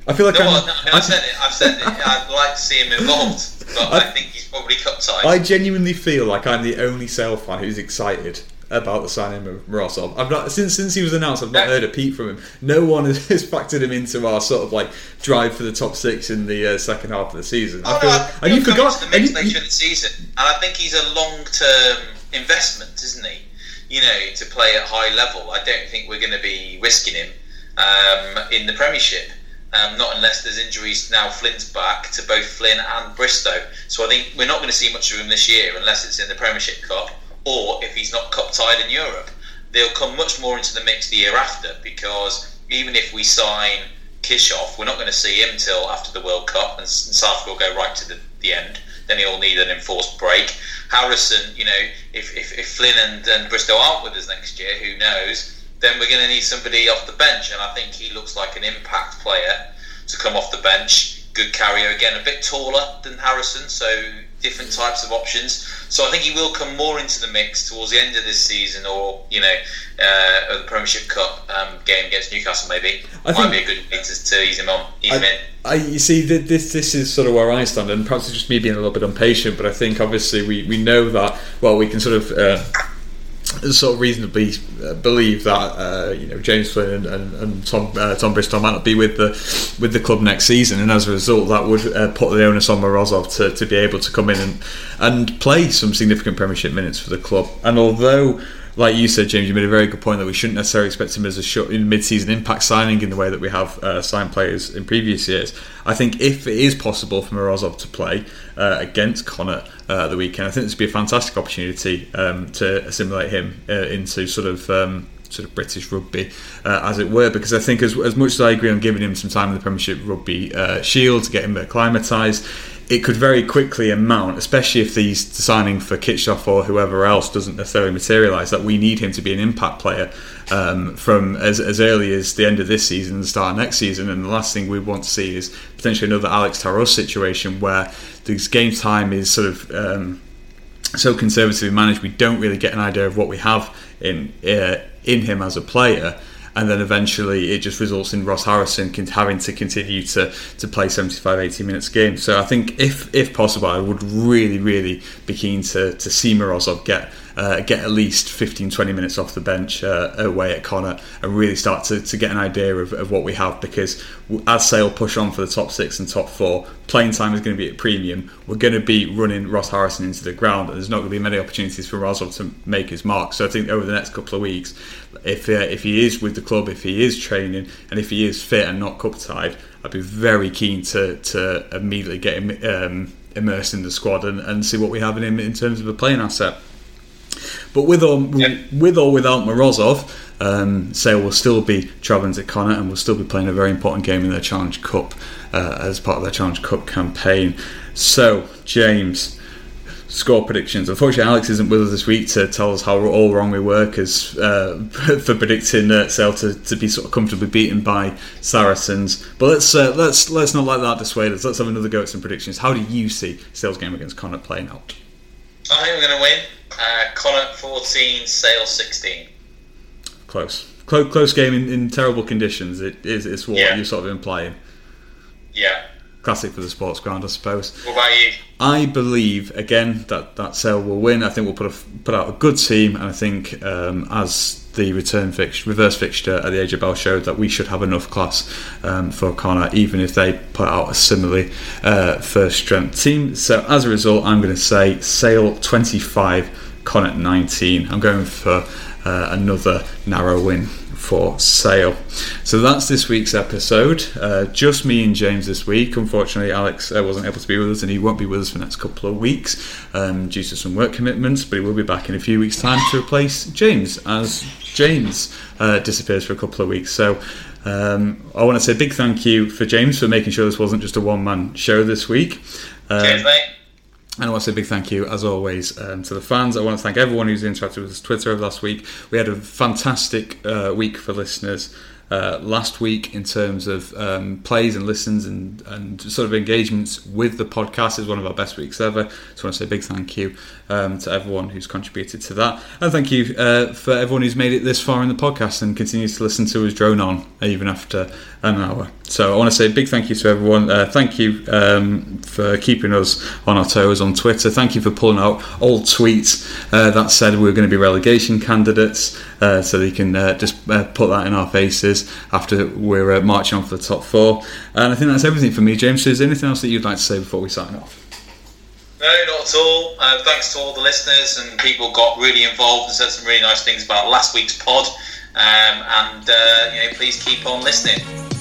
I feel like No, I'm, no, no, I've said it. I've said it. I'd like to see him involved, but I, think he's probably cup tied. I genuinely feel like I'm the only Sale fan who's excited about the signing of Morozov. I've not since since he was announced. I've not heard a peep from him. No one *laughs* has, has factored him into our sort of like drive for the top six in the uh, second half of the season. I Oh, feel, no, I and you forgot. the mix later in the season, and I think he's a long-term investment, isn't he? You know, to play at high level. I don't think we're going to be risking him um, in the Premiership. Um, not unless there's injuries now. Flynn's back to both Flynn and Bristow, so I think we're not going to see much of him this year unless it's in the Premiership Cup or if he's not cup tied in Europe. They'll come much more into the mix the year after because even if we sign Kitshoff, we're not going to see him till after the World Cup, and South will go right to the, the end. Then he'll need an enforced break. Harrison, you know, if, if, if Flynn and, and Bristow aren't with us next year, who knows? Then we're going to need somebody off the bench, and I think he looks like an impact player to come off the bench. Good carrier again, a bit taller than Harrison, so different types of options. So I think he will come more into the mix towards the end of this season, or you know, uh, the Premiership Cup um, game against Newcastle. Maybe I might think- be a good way to, to ease him on, ease him I, in. I, you see, this this is sort of where I stand, and perhaps it's just me being a little bit impatient. But I think obviously we, we know that well, we can sort of uh, sort of reasonably uh, believe that uh, you know James Flynn and, and, and Tom uh, Tom Bristow might not be with the with the club next season, and as a result, that would uh, put the onus on Morozov to, to be able to come in and and play some significant Premiership minutes for the club. And although like you said, James, you made a very good point that we shouldn't necessarily expect him as a short, mid-season impact signing in the way that we have uh, signed players in previous years. I think if it is possible for Morozov to play uh, against Connacht uh, the weekend, I think this would be a fantastic opportunity um, to assimilate him uh, into sort of. Um, Sort of British rugby, uh, as it were, because I think as, as much as I agree on giving him some time in the Premiership Rugby uh, Shield to get him acclimatised, it could very quickly amount, especially if he's signing for Kitshoff or whoever else doesn't necessarily materialise, that we need him to be an impact player um, from as, as early as the end of this season and the start of next season. And the last thing we want to see is potentially another Alex Taros situation where the game time is sort of. Um, so conservatively managed, we don't really get an idea of what we have in uh, in him as a player, and then eventually it just results in Ross Harrison having to continue to, to play 75, 80 minutes a game. So I think if if possible, I would really, really be keen to, to see Morozov get uh, get at least 15, 20 minutes off the bench uh, away at Connacht and really start to, to get an idea of, of what we have because as Sale push on for the top six and top four, playing time is going to be at premium. We're going to be running Ross Harrison into the ground and there's not going to be many opportunities for Rozov to make his mark. So I think over the next couple of weeks, if uh, if he is with the club, if he is training and if he is fit and not cup tied, I'd be very keen to, to immediately get him um, immersed in the squad and, and see what we have in him in terms of a playing asset. But with or with or without Morozov, um, Sale will still be travelling to Connacht and will still be playing a very important game in their Challenge Cup uh, as part of their Challenge Cup campaign. So, James, score predictions. Unfortunately, Alex isn't with us this week to tell us how all wrong we were because uh, *laughs* for predicting uh, Sale to, to be sort of comfortably beaten by Saracens. But let's uh, let's let's not let that dissuade us. Let's have another go at some predictions. How do you see Sale's game against Connacht playing out? I think we're going to win. Uh, Connacht 14, Sale 16. Close. Close, close game in, in terrible conditions. It is it's what Yeah. you're sort of implying. Yeah. Classic for the sports ground, I suppose. What about you? I believe again that that Sale will win. I think we'll put a, put out a good team, and I think um, as the return fix, reverse fixture at the AJ Bell showed that we should have enough class um, for Connacht, even if they put out a similarly uh, first strength team. So as a result, I'm going to say Sale 25, Connacht 19. I'm going for uh, another narrow win for sale. So that's this week's episode. Uh, just me and James this week. Unfortunately, Alex uh, wasn't able to be with us, and he won't be with us for the next couple of weeks um, due to some work commitments. But he will be back in a few weeks' time to replace James as James uh, disappears for a couple of weeks. So. Um, I want to say a big thank you for James for making sure this wasn't just a one man show this week. Um, Cheers, mate. And I want to say a big thank you, as always, um, to the fans. I want to thank everyone who's interacted with us Twitter over last week. We had a fantastic uh, week for listeners. Uh, last week in terms of um, plays and listens and, and sort of engagements with the podcast is one of our best weeks ever. So I want to say a big thank you um, to everyone who's contributed to that. And thank you uh, for everyone who's made it this far in the podcast and continues to listen to us drone on even after an hour. So I want to say a big thank you to everyone. Uh, thank you um, for keeping us on our toes on Twitter. Thank you for pulling out old tweets uh, that said we were going to be relegation candidates uh, so they can uh, just put that in our faces after we're uh, marching on for the top four. And I think that's everything for me, James. So is there anything else that you'd like to say before we sign off? No, not at all. Uh, thanks to all the listeners and people got really involved and said some really nice things about last week's pod. Um, and uh, you know, please keep on listening.